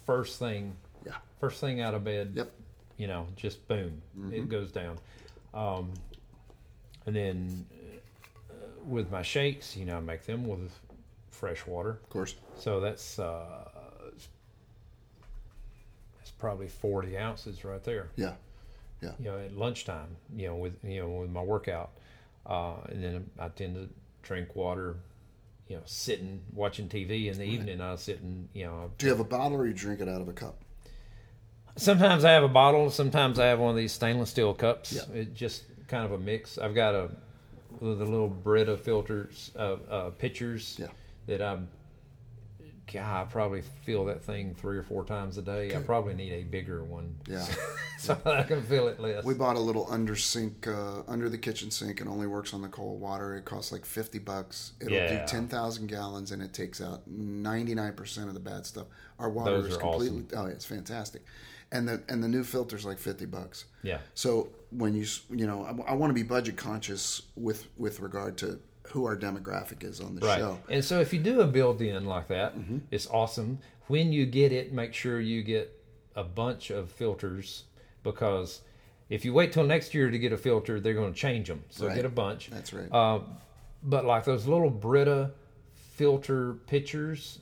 B: first thing,
A: Yeah.
B: first thing out of bed.
A: Yep.
B: You know, just boom,
A: Mm-hmm.
B: it goes down. Um, and then uh, with my shakes, you know, I make them with fresh water.
A: Of course.
B: So that's uh, that's probably forty ounces right there.
A: Yeah. Yeah.
B: You know, at lunchtime, you know, with you know with my workout, uh, and then I tend to drink water. You know, sitting watching TV in the evening. I sit and you know.
A: Do you have a bottle or you drink it out of a cup?
B: Sometimes I have a bottle. Sometimes I have one of these stainless steel cups.
A: Yeah.
B: It just kind of a mix. I've got a the little Brita filters, uh, uh, pitchers
A: Yeah.
B: That I'm. God, I probably feel that thing three or four times a day. I probably need a bigger one.
A: Yeah. *laughs*
B: so I can feel it less.
A: We bought a little under sink, uh, under the kitchen sink, and only works on the cold water. It costs like fifty bucks. It'll
B: Yeah.
A: do ten thousand gallons, and it takes out ninety nine percent of the bad stuff. Our water
B: Those
A: is completely. Oh, yeah, it's fantastic, and the and the new filter's like fifty bucks.
B: yeah.
A: So when you you know, I, I want to be budget conscious with with regard to who our demographic is on the
B: Right.
A: show.
B: And so if you do a build in like that,
A: Mm-hmm.
B: it's awesome. When you get it, make sure you get a bunch of filters because if you wait till next year to get a filter, they're going to change them. So
A: Right.
B: get a bunch.
A: That's right.
B: Uh, but like those little Brita filter pitchers,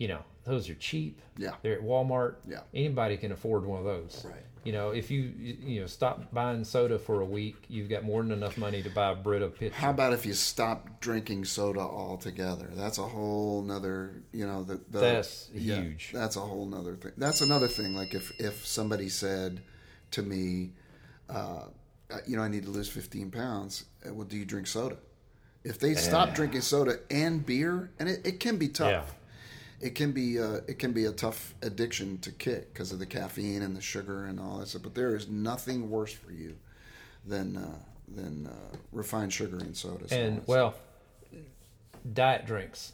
B: you know, those are cheap.
A: Yeah.
B: They're at Walmart.
A: Yeah.
B: Anybody can afford one of those.
A: Right.
B: You know, if you you know stop buying soda for a week, you've got more than enough money to buy a Brita pitcher.
A: How about if you stop drinking soda altogether? That's a whole nother, you know, the, the
B: That's
A: yeah,
B: huge.
A: That's a whole nother thing. That's another thing. Like if if somebody said to me, uh, you know, I need to lose fifteen pounds. Well, do you drink soda? If they stop drinking soda and beer, and it, it can be tough.
B: Yeah.
A: It can be uh, it can be a tough addiction to kick because of the caffeine and the sugar and all that stuff. But there is nothing worse for you than uh, than uh, refined sugar and sodas. all
B: and well, diet drinks.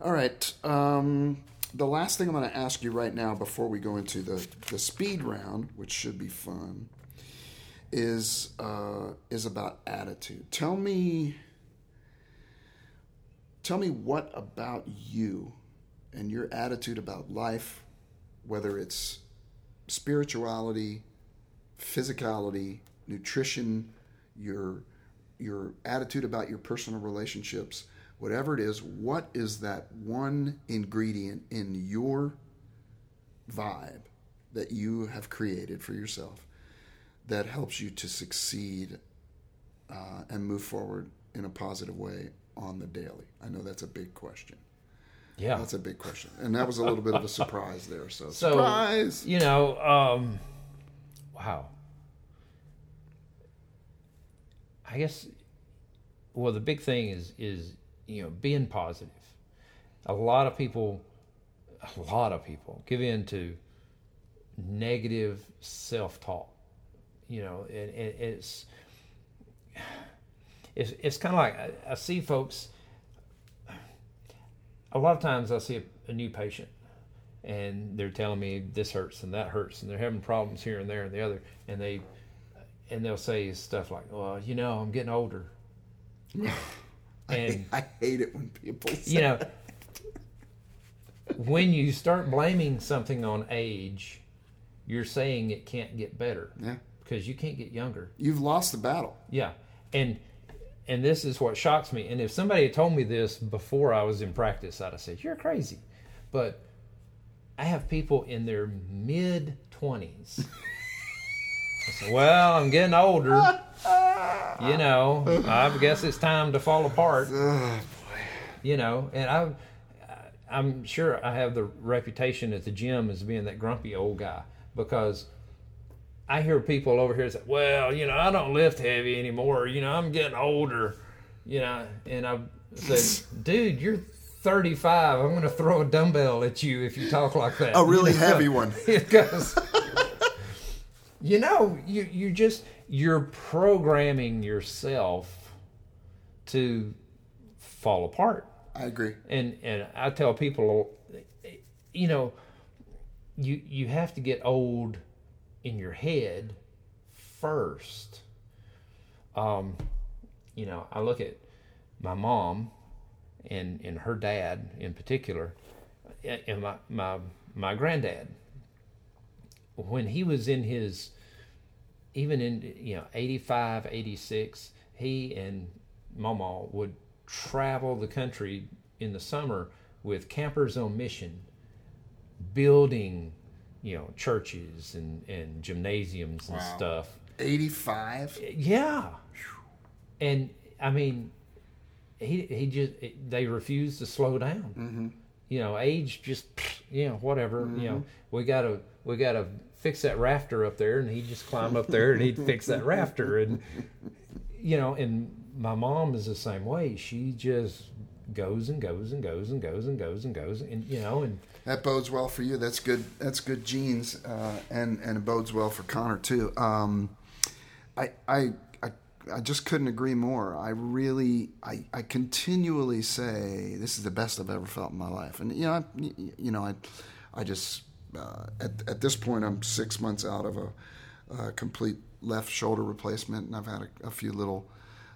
A: All right. Um, the last thing I'm going to ask you right now before we go into the, the speed round, which should be fun, is uh, is about attitude. Tell me. Tell me what about you and your attitude about life, whether it's spirituality, physicality, nutrition, your your attitude about your personal relationships, whatever it is, what is that one ingredient in your vibe that you have created for yourself that helps you to succeed uh, and move forward in a positive way on the daily? I know that's a big question.
B: Yeah.
A: That's a big question, and that was a little bit of a surprise there. So, *laughs*
B: So
A: surprise.
B: you know, um, wow. I guess. Well, the big thing is is you know being positive. A lot of people, a lot of people give in to negative self talk. You know, and, and it's it's it's kind of like I, I see folks. A lot of times I see a, a new patient and they're telling me this hurts and that hurts and they're having problems here and there and the other and they and they'll say stuff like well you know i'm getting older *laughs* and
A: I hate it when people say
B: you know when you start blaming something on age you're saying it can't get better
A: Yeah.
B: because you can't get younger
A: You've lost the battle.
B: yeah and and this is what shocks me. And if somebody had told me this before i was in practice i'd have said you're crazy. But i have people in their mid 20s well i'm getting older. *laughs* You know i guess it's time to fall apart. *sighs* Oh, you know and i i'm sure i have the reputation at the gym as being that grumpy old guy because I hear people over here say, "Well, you know, I don't lift heavy anymore. You know, I'm getting older." You know, and I said, *laughs* "Dude, you're 35. I'm going to throw a dumbbell at you if you talk like that."
A: A really *laughs*
B: You know?
A: heavy one. *laughs*
B: because you know, you you just you're programming yourself to fall apart
A: I agree.
B: and and I tell people, you know, you you have to get old in your head first. Um, you know, I look at my mom and and her dad in particular, and my my my granddad. When he was in his, even in you know 85, 86, he and Mama would travel the country in the summer with campers on mission, building, you know, churches and, and gymnasiums and
A: Wow.
B: stuff.
A: 85?
B: Yeah, and I mean, he he just they refuse to slow down.
A: Mm-hmm.
B: You know, age just *sniffs* you know whatever. You know, we gotta we gotta fix that rafter up there, and he'd just climb up there and he'd fix that *laughs* rafter, and you know, and my mom is the same way. She just goes and goes and goes and goes and goes and goes and you know and
A: That bodes well for you. That's good. That's good genes, uh, and and it bodes well for Connor too. Um, I, I I I just couldn't agree more. I really I, I continually say this is the best I've ever felt in my life, and you know I, you know I I just uh, at at this point I'm six months out of a, a complete left shoulder replacement, and I've had a, a few little.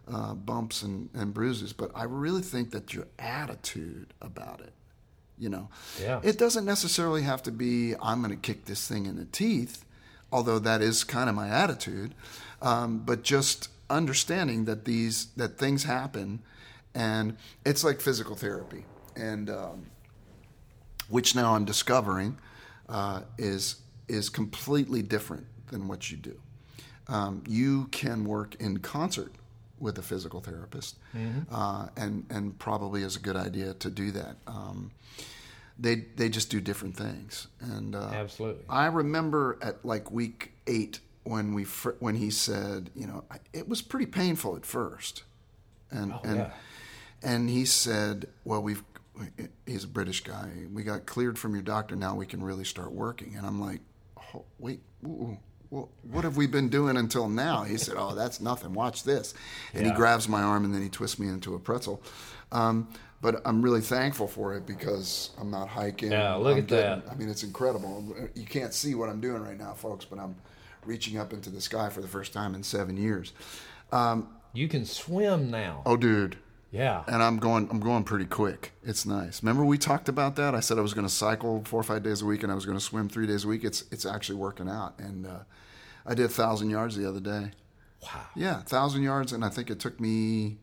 A: Uh, bumps and, and bruises, but I really think that your attitude about it, you know,
B: Yeah.
A: it doesn't necessarily have to be I'm going to kick this thing in the teeth, although that is kind of my attitude. Um, but just understanding that these that things happen, and it's like physical therapy. And um, which now I'm discovering uh, is is completely different than what you do. Um, you can work in concert with a physical therapist, uh, and and probably is a good idea to do that. Um, they they just do different things, and uh,
B: Absolutely.
A: I remember at like week eight when we fir- when he said, you know, it was pretty painful at first, and
B: Oh,
A: and
B: yeah.
A: and he said, well, we've he's a British guy. We got cleared from your doctor. Now we can really start working. And I'm like, oh, wait, ooh, well, what have we been doing until now? He said, oh, that's nothing. Watch this. And he grabs my arm and then he twists me into a pretzel. Um, but I'm really thankful for it because I'm not hiking.
B: Yeah, look
A: I'm
B: at that.
A: I mean, it's incredible. You can't see what I'm doing right now, folks, but I'm reaching up into the sky for the first time in seven years. Um,
B: You can swim now.
A: oh, dude.
B: Yeah.
A: And I'm going. I'm going pretty quick. It's nice. Remember we talked about that? I said I was going to cycle four or five days a week, and I was going to swim three days a week. It's it's actually working out, and uh, I did a thousand yards the other day.
B: Wow.
A: Yeah, thousand yards, and I think it took me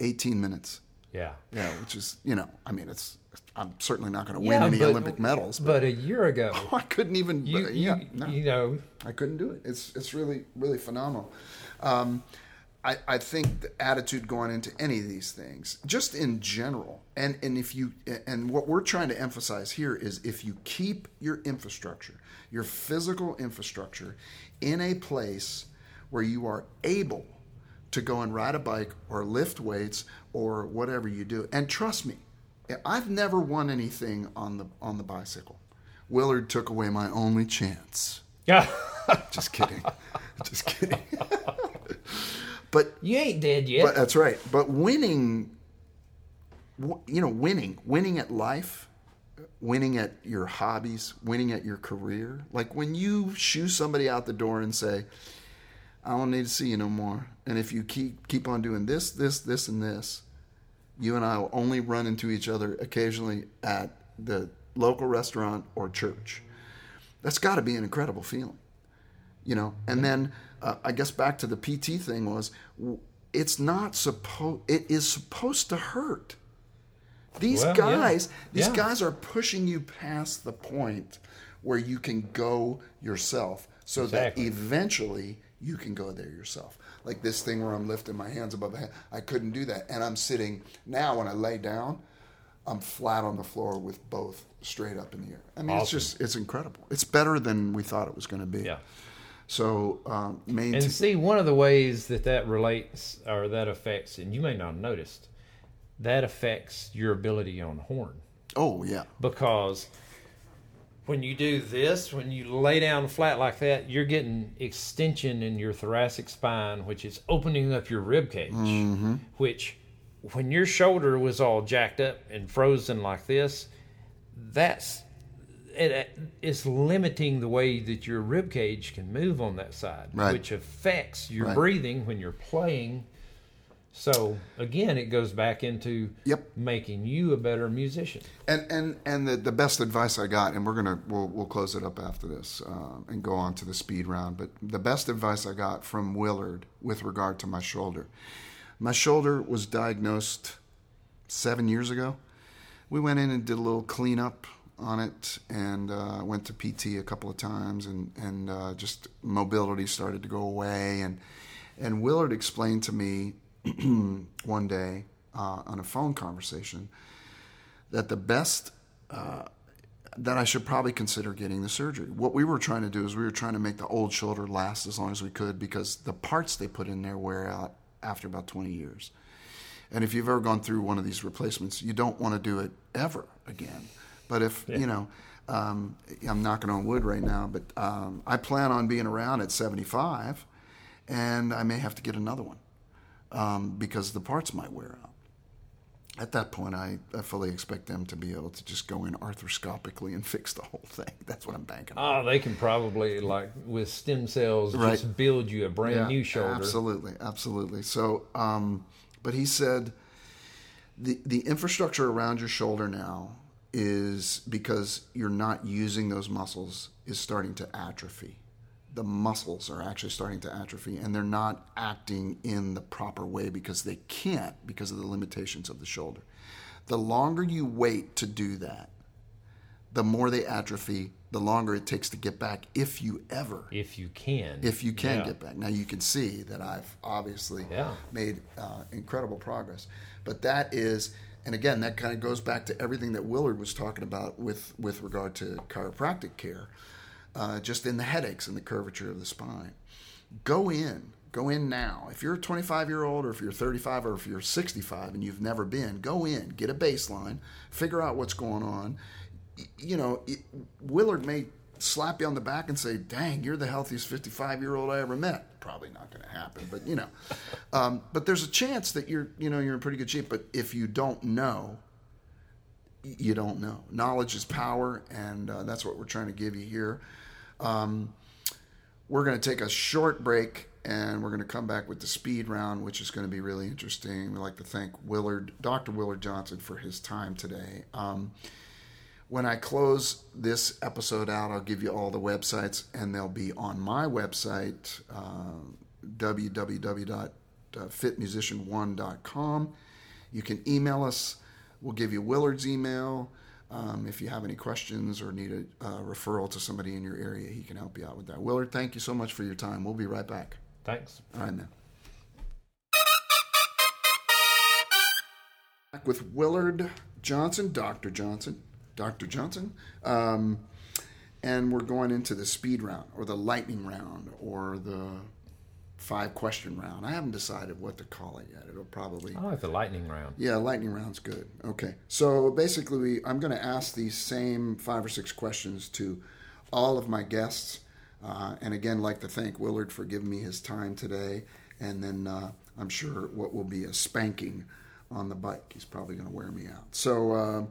A: 18 minutes.
B: Yeah.
A: Yeah, which is you know, I mean, it's. I'm certainly not going to
B: Yeah,
A: win any
B: but-
A: Olympic medals, but,
B: But a year ago, *laughs*
A: I couldn't even.
B: you,
A: yeah,
B: you,
A: no.
B: you know,
A: I couldn't do it. It's it's really really phenomenal. Um, I, I think the attitude going into any of these things, just in general, and and if you and what we're trying to emphasize here is if you keep your infrastructure, your physical infrastructure, in a place where you are able to go and ride a bike or lift weights or whatever you do, and trust me, I've never won anything on the on the bicycle. Willard took away my only chance.
B: yeah. *laughs*
A: Just kidding. Just kidding. *laughs* but
B: you ain't dead yet.
A: but that's right. But winning, you know, winning, winning at life, winning at your hobbies, winning at your career. Like when you shoo somebody out the door and say, "I don't need to see you no more," and if you keep keep on doing this, this, this, and this, you and I will only run into each other occasionally at the local restaurant or church. That's got to be an incredible feeling you know and then uh, i guess back to the pt thing was it's not supposed it is supposed to hurt these
B: Well, yeah.
A: guys these
B: Yeah.
A: guys are pushing you past the point where you can go yourself so
B: Exactly.
A: that eventually you can go there yourself like this thing where i'm lifting my hands above the head i couldn't do that and i'm sitting now when i lay down i'm flat on the floor with both straight up in the air i mean it's just it's incredible it's better than we thought it was going to be
B: yeah.
A: So um, main
B: And see, one of the ways that that relates or that affects, and you may not have noticed, that affects your ability on horn.
A: oh yeah,
B: Because when you do this, when you lay down flat like that, you're getting extension in your thoracic spine, which is opening up your rib cage. Which, when your shoulder was all jacked up and frozen like this, that's it is limiting the way that your rib cage can move on that side,
A: Right.
B: which affects your
A: Right.
B: breathing when you're playing. So again, it goes back into
A: Yep.
B: making you a better musician.
A: and and and the, the best advice I got, and we're gonna we'll we'll close it up after this um, and go on to the speed round. But the best advice I got from Willard with regard to my shoulder, my shoulder was diagnosed seven years ago. We went in and did a little cleanup on it, and uh, went to PT a couple of times, and and uh, just mobility started to go away, and and Willard explained to me *clears throat* one day uh, on a phone conversation that the best uh, that I should probably consider getting the surgery. What we were trying to do is we were trying to make the old shoulder last as long as we could because the parts they put in there wear out after about 20 years. And if you've ever gone through one of these replacements, you don't want to do it ever again. But if, you know, um, I'm knocking on wood right now, but um, I plan on being around at 75 and I may have to get another one um, because the parts might wear out at that point, I, I fully expect them to be able to just go in arthroscopically and *laughs* fix the whole thing. That's what I'm banking on.
B: Oh, they can probably like with stem cells
A: Right.
B: just build you a brand new shoulder.
A: Absolutely, absolutely. So, um, but he said the the infrastructure around your shoulder now is because you're not using those muscles is starting to atrophy. The muscles are actually starting to atrophy, and they're not acting in the proper way because they can't because of the limitations of the shoulder. The longer you wait to do that, the more they atrophy, the longer it takes to get back if you ever
B: If you can.
A: if you can
B: Yeah.
A: get back. Now you can see that I've obviously
B: Yeah.
A: made uh, incredible progress, but that is, and again, that kind of goes back to everything that Willard was talking about with with regard to chiropractic care, uh, just in the headaches and the curvature of the spine. Go in, go in now. If you're a 25 year old, or if you're 35, or if you're 65 and you've never been, go in, get a baseline, figure out what's going on. You know, it, Willard may slap you on the back and say, "Dang, you're the healthiest 55 year old I ever met." Probably not going to happen, but you know, *laughs* um, but there's a chance that you're, you know, you're in pretty good shape. But if you don't know, you don't know. Knowledge is power, and uh, that's what we're trying to give you here. Um, we're going to take a short break and we're going to come back with the speed round, which is going to be really interesting. We'd like to thank Willard, Dr. Willard Johnson, for his time today. Um, when I close this episode out, I'll give you all the websites, and they'll be on my website, uh, www.fitmusician1.com. You can email us. We'll give you Willard's email. Um, if you have any questions or need a uh, referral to somebody in your area, he can help you out with that. Willard, thank you so much for your time. We'll be right back.
B: Thanks.
A: All right, man. Back with Willard Johnson, Dr. Johnson, Dr. Johnson. Um, and we're going into the speed round or the lightning round or the five question round. I haven't decided what to call it yet. It'll probably.
B: I like the lightning round.
A: Yeah, lightning round's good. Okay. So basically, we, I'm going to ask these same five or six questions to all of my guests. Uh, and again, like to thank Willard for giving me his time today. And then uh, I'm sure what will be a spanking on the bike. He's probably going to wear me out. So uh,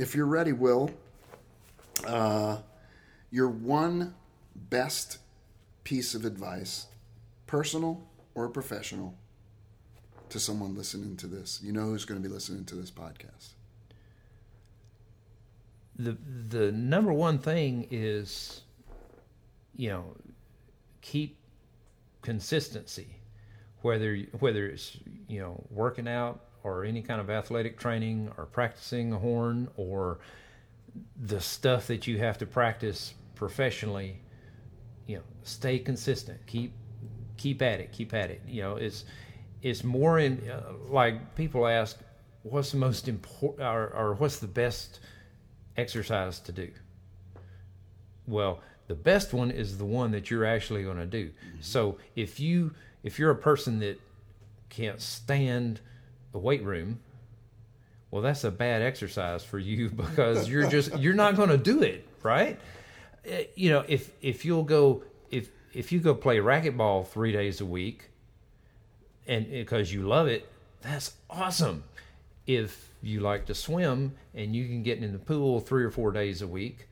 A: if you're ready, Will, uh, your one best piece of advice, personal or professional, to someone listening to this. You know who's going to be listening to this podcast.
B: The the number one thing is, you know, keep consistency, whether whether it's you know working out or any kind of athletic training or practicing a horn or the stuff that you have to practice professionally. You know, stay consistent. Keep keep at it. Keep at it. You know, it's it's more in uh, like people ask, what's the most important or, or what's the best exercise to do? Well, the best one is the one that you're actually going to do. So if you if you're a person that can't stand the weight room, well, that's a bad exercise for you *laughs* because you're just you're not going to do it, right? Uh, You know, if if you'll go if if you go play racquetball three days a week, and because you love it, that's awesome. If you like to swim and you can get in the pool three or four days a week,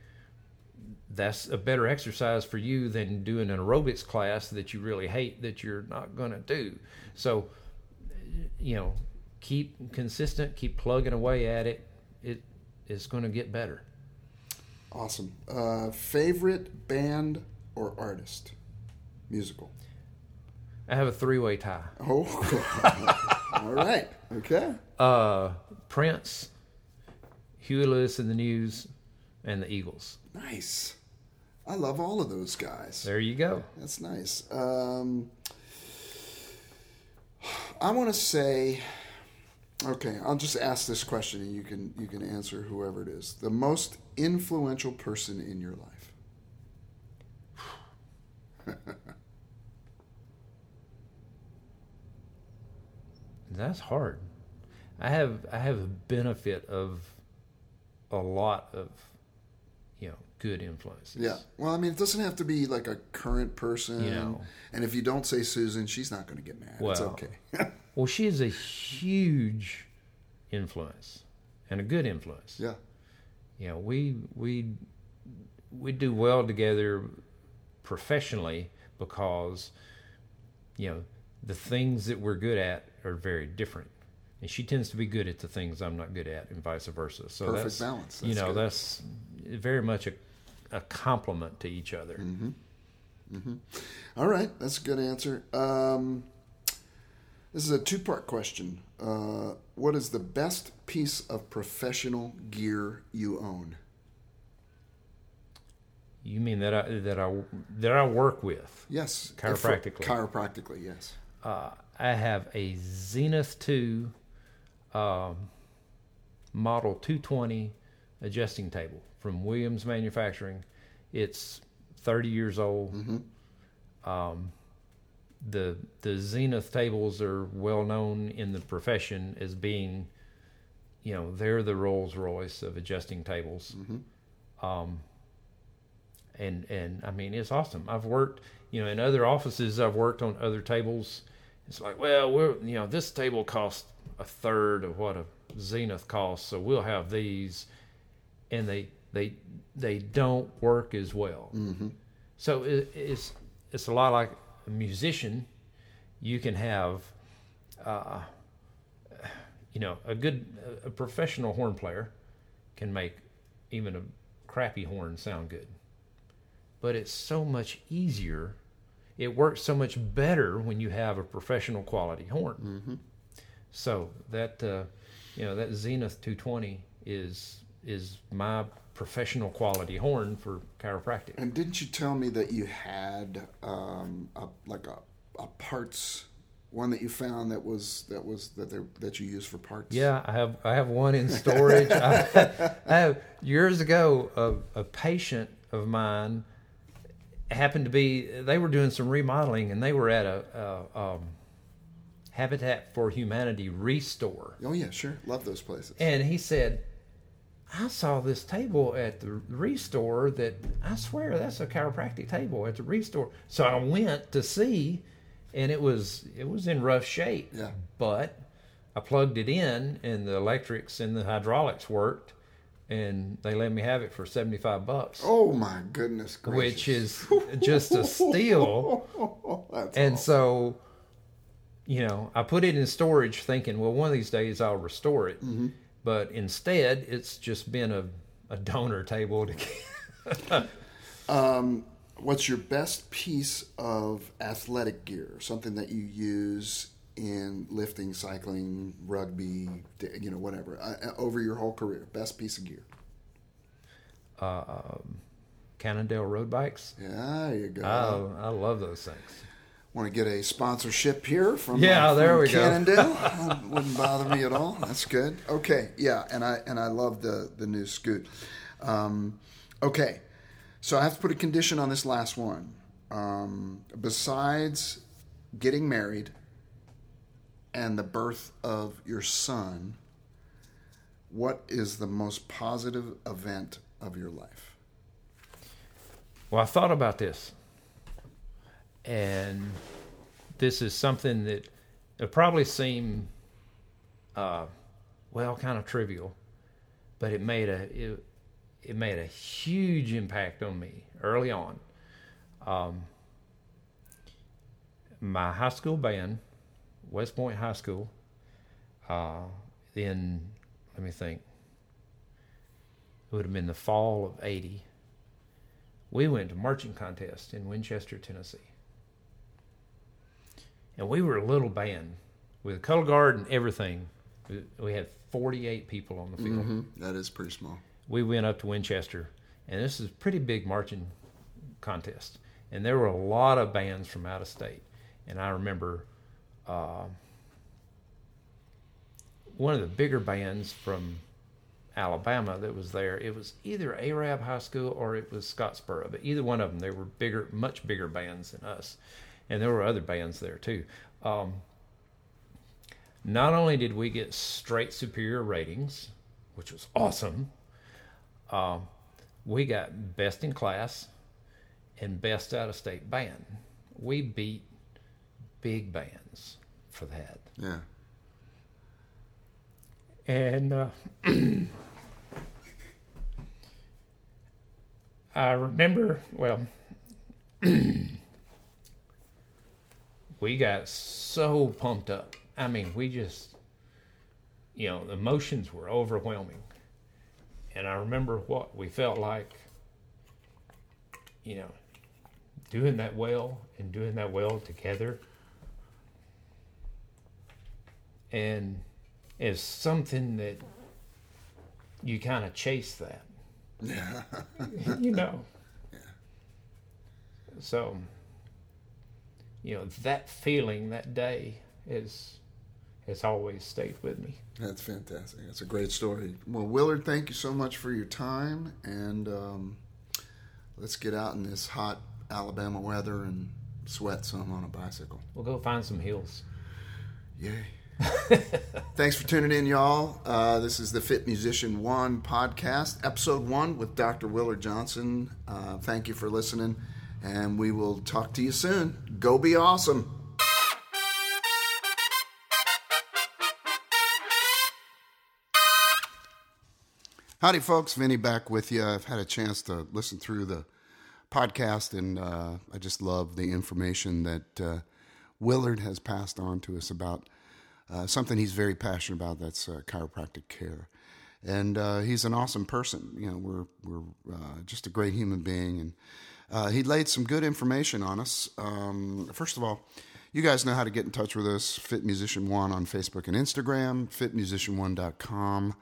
B: that's a better exercise for you than doing an aerobics class that you really hate that you're not going to do. So, you know, keep consistent, keep plugging away at it. It is going to get better.
A: Awesome. Uh, favorite band or artist? Musical.
B: I have a three-way tie.
A: Oh, *laughs* all right. Okay.
B: Uh, Prince, Huey Lewis and the News, and the Eagles.
A: Nice. I love all of those guys.
B: There you go.
A: That's nice. Um, I want to say, okay, I'll just ask this question, and you can you can answer whoever it is. The most influential person in your life. *laughs*
B: That's hard. I have I have a benefit of a lot of you know good influences.
A: Yeah. Well, I mean, it doesn't have to be like a current person.
B: You know.
A: And if you don't say Susan, she's not going to get mad. it's okay. *laughs*
B: Well, she is a huge influence and a good influence.
A: yeah.
B: You know, we we we do well together professionally because you know the things that we're good at are very different. And she tends to be good at the things I'm not good at, and vice versa. So
A: Perfect
B: that's,
A: balance.
B: you know,
A: good.
B: that's very much a, a compliment to each other.
A: mm-hmm. Mm-hmm. All right, that's a good answer. Um, this is a two-part question. Uh, what is the best piece of professional gear you own?
B: You mean that I that I that I work with?
A: Yes.
B: Chiropractically.
A: Chiropractically, yes.
B: Uh, I have a Zenith Two um, Model 220 adjusting table from Williams Manufacturing. It's 30 years old. Um, the the Zenith tables are well known in the profession as being, you know, they're the Rolls Royce of adjusting tables. Um, and and I mean it's awesome. I've worked, you know, in other offices. I've worked on other tables. It's like, well, we're you know, this table costs a third of what a Zenith costs, so we'll have these, and they they they don't work as well.
A: Mm-hmm.
B: So it, it's it's a lot like musician. You can have, uh, you know, a good a professional horn player can make even a crappy horn sound good. But it's so much easier. It works so much better when you have a professional quality horn.
A: Mm-hmm.
B: So that uh, you know that Zenith 220 is is my professional quality horn for chiropractic.
A: And didn't you tell me that you had um, a, like a, a parts one that you found that was that was that they, that you use for parts?
B: Yeah, I have I have one in storage. *laughs* I, I have years ago a, a patient of mine happened to be they were doing some remodeling and they were at a, a um, Habitat for Humanity restore.
A: Oh yeah, sure. Love those places.
B: And he said, I saw this table at the restore that I swear that's a chiropractic table at the restore. So I went to see and it was it was in rough shape.
A: Yeah.
B: But I plugged it in and the electrics and the hydraulics worked and they let me have it for 75 bucks.
A: oh my goodness gracious.
B: Which is just a steal. *laughs* And
A: awesome.
B: so, you know, I put it in storage thinking, well, one of these days I'll restore it.
A: Mm-hmm.
B: But instead, it's just been a, a donor table to *laughs*
A: Um, what's your best piece of athletic gear? Something that you use in lifting, cycling, rugby, you know, whatever, uh, uh, over your whole career. Best piece of gear.
B: uh, Cannondale road bikes.
A: Yeah, there you go.
B: Oh, I love those things.
A: Want to get a sponsorship here from
B: Yeah,
A: uh,
B: there
A: from
B: we go.
A: Cannondale? *laughs* Uh, Wouldn't bother me at all. That's good. Okay, yeah, and I and I love the the new Scoot. Um, okay, so I have to put a condition on this last one. Um, besides getting married and the birth of your son, what is the most positive event of your life?
B: Well, I thought about this, and this is something that it probably seem, uh, well, kind of trivial, but it made a it, it made a huge impact on me early on. Um, my high school band, West Point High School, uh, in let me think, it would have been the fall of '80 we went to marching contest in Winchester, Tennessee. And we were a little band with a color guard and everything. We- We had 48 people on the field.
A: hmm That is pretty small.
B: We went up to Winchester, and this is a pretty big marching contest. And there were a lot of bands from out of state. And I remember uh, one of the bigger bands from Alabama that was there. It was either Arab High School or it was Scottsboro, but either one of them, they were bigger, much bigger bands than us, and there were other bands there too. Um, not only did we get straight superior ratings, which was awesome, um, we got best in class and best out of state band. We beat big bands for that.
A: Yeah.
B: And uh, *clears throat* I remember, well, *clears throat* we got so pumped up. I mean, we just, you know, the emotions were overwhelming. And I remember what we felt like, you know, doing that well and doing that well together. And is something that you kind of chase that.
A: Yeah. *laughs*
B: you know. Yeah. so, you know, that feeling that day is has always stayed with me.
A: That's fantastic. That's a great story. Well, Willard, thank you so much for your time, and um, let's get out in this hot Alabama weather and sweat some on a bicycle.
B: We'll go find some hills.
A: Yay. *laughs* Thanks for tuning in, y'all. Uh, this is the Fit Musician One podcast, episode one with Dr. Willard Johnson. Uh, thank you for listening, and we will talk to you soon. Go be awesome. Howdy, folks. Vinny back with you. I've had a chance to listen through the podcast, and uh, I just love the information that uh, Willard has passed on to us about uh, something he's very passionate about. That's uh, chiropractic care, and uh, he's an awesome person. You know, we're we're uh, just a great human being, and he laid some good information on us. Um, first of all. You guys know how to get in touch with us. Fit Musician One on Facebook and Instagram, fitmusician1.com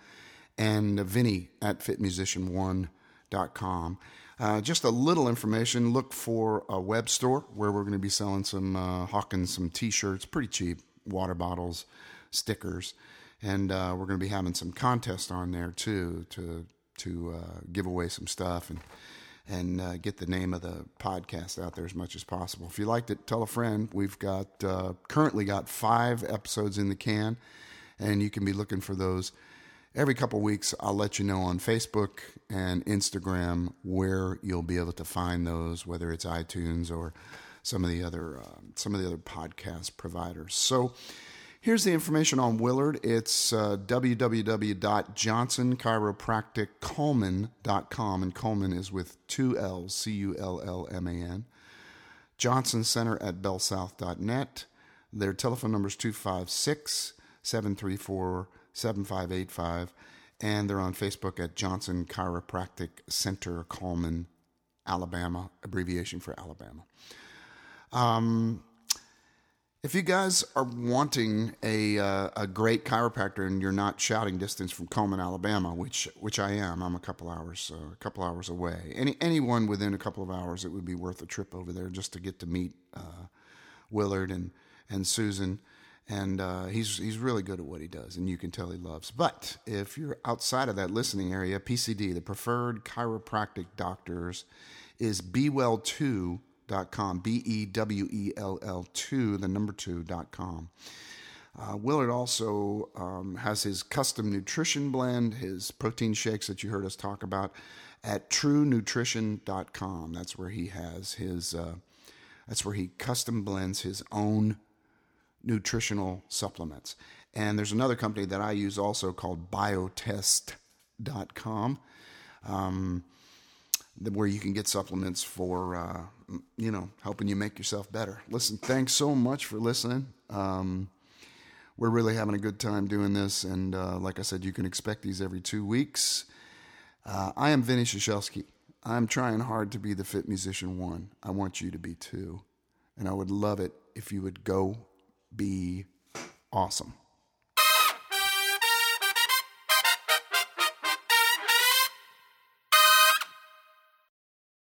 A: and Vinny at fitmusician1.com. Uh, just a little information. Look for a web store where we're going to be selling some, uh, hawking some t shirts, pretty cheap, water bottles, stickers. And uh, we're going to be having some contests on there too to to uh, give away some stuff and and uh, get the name of the podcast out there as much as possible. If you liked it, tell a friend. We've got uh, currently got five episodes in the can, and you can be looking for those every couple weeks I'll let you know on Facebook and Instagram where you'll be able to find those, whether it's iTunes or some of the other uh, some of the other podcast providers. So here's the information on Willard. It's uh, www.johnsonchiropracticcullman.com, and Cullman is with two L's, C U L L M A N. Johnson Center at bellsouth.net. Their telephone number is 256 734 7585. And they're on Facebook at Johnson Chiropractic Center, Cullman, Alabama, abbreviation for Alabama. Um, if you guys are wanting a uh, a great chiropractor and you're not shouting distance from Cullman, Alabama, which which I am, I'm a couple hours uh, a couple hours away. Any anyone within a couple of hours, it would be worth a trip over there just to get to meet uh, Willard and and Susan and uh, he's he's really good at what he does, and you can tell he loves. But if you're outside of that listening area, PCD, the preferred chiropractic doctors, is bewell2.com, B E W E L L 2, the number 2.com. Uh, Willard also um, has his custom nutrition blend, his protein shakes that you heard us talk about at truenutrition.com. That's where he has his, uh, that's where he custom blends his own nutritional supplements. And there's another company that I use also called biotest.com, um, where you can get supplements for, uh, you know, helping you make yourself better. Listen, thanks so much for listening. Um, we're really having a good time doing this. And uh, like I said, you can expect these every two weeks. Uh, I am Vinny Shashelsky. I'm trying hard to be the fit musician one. I want you to be too. And I would love it if you would go be awesome.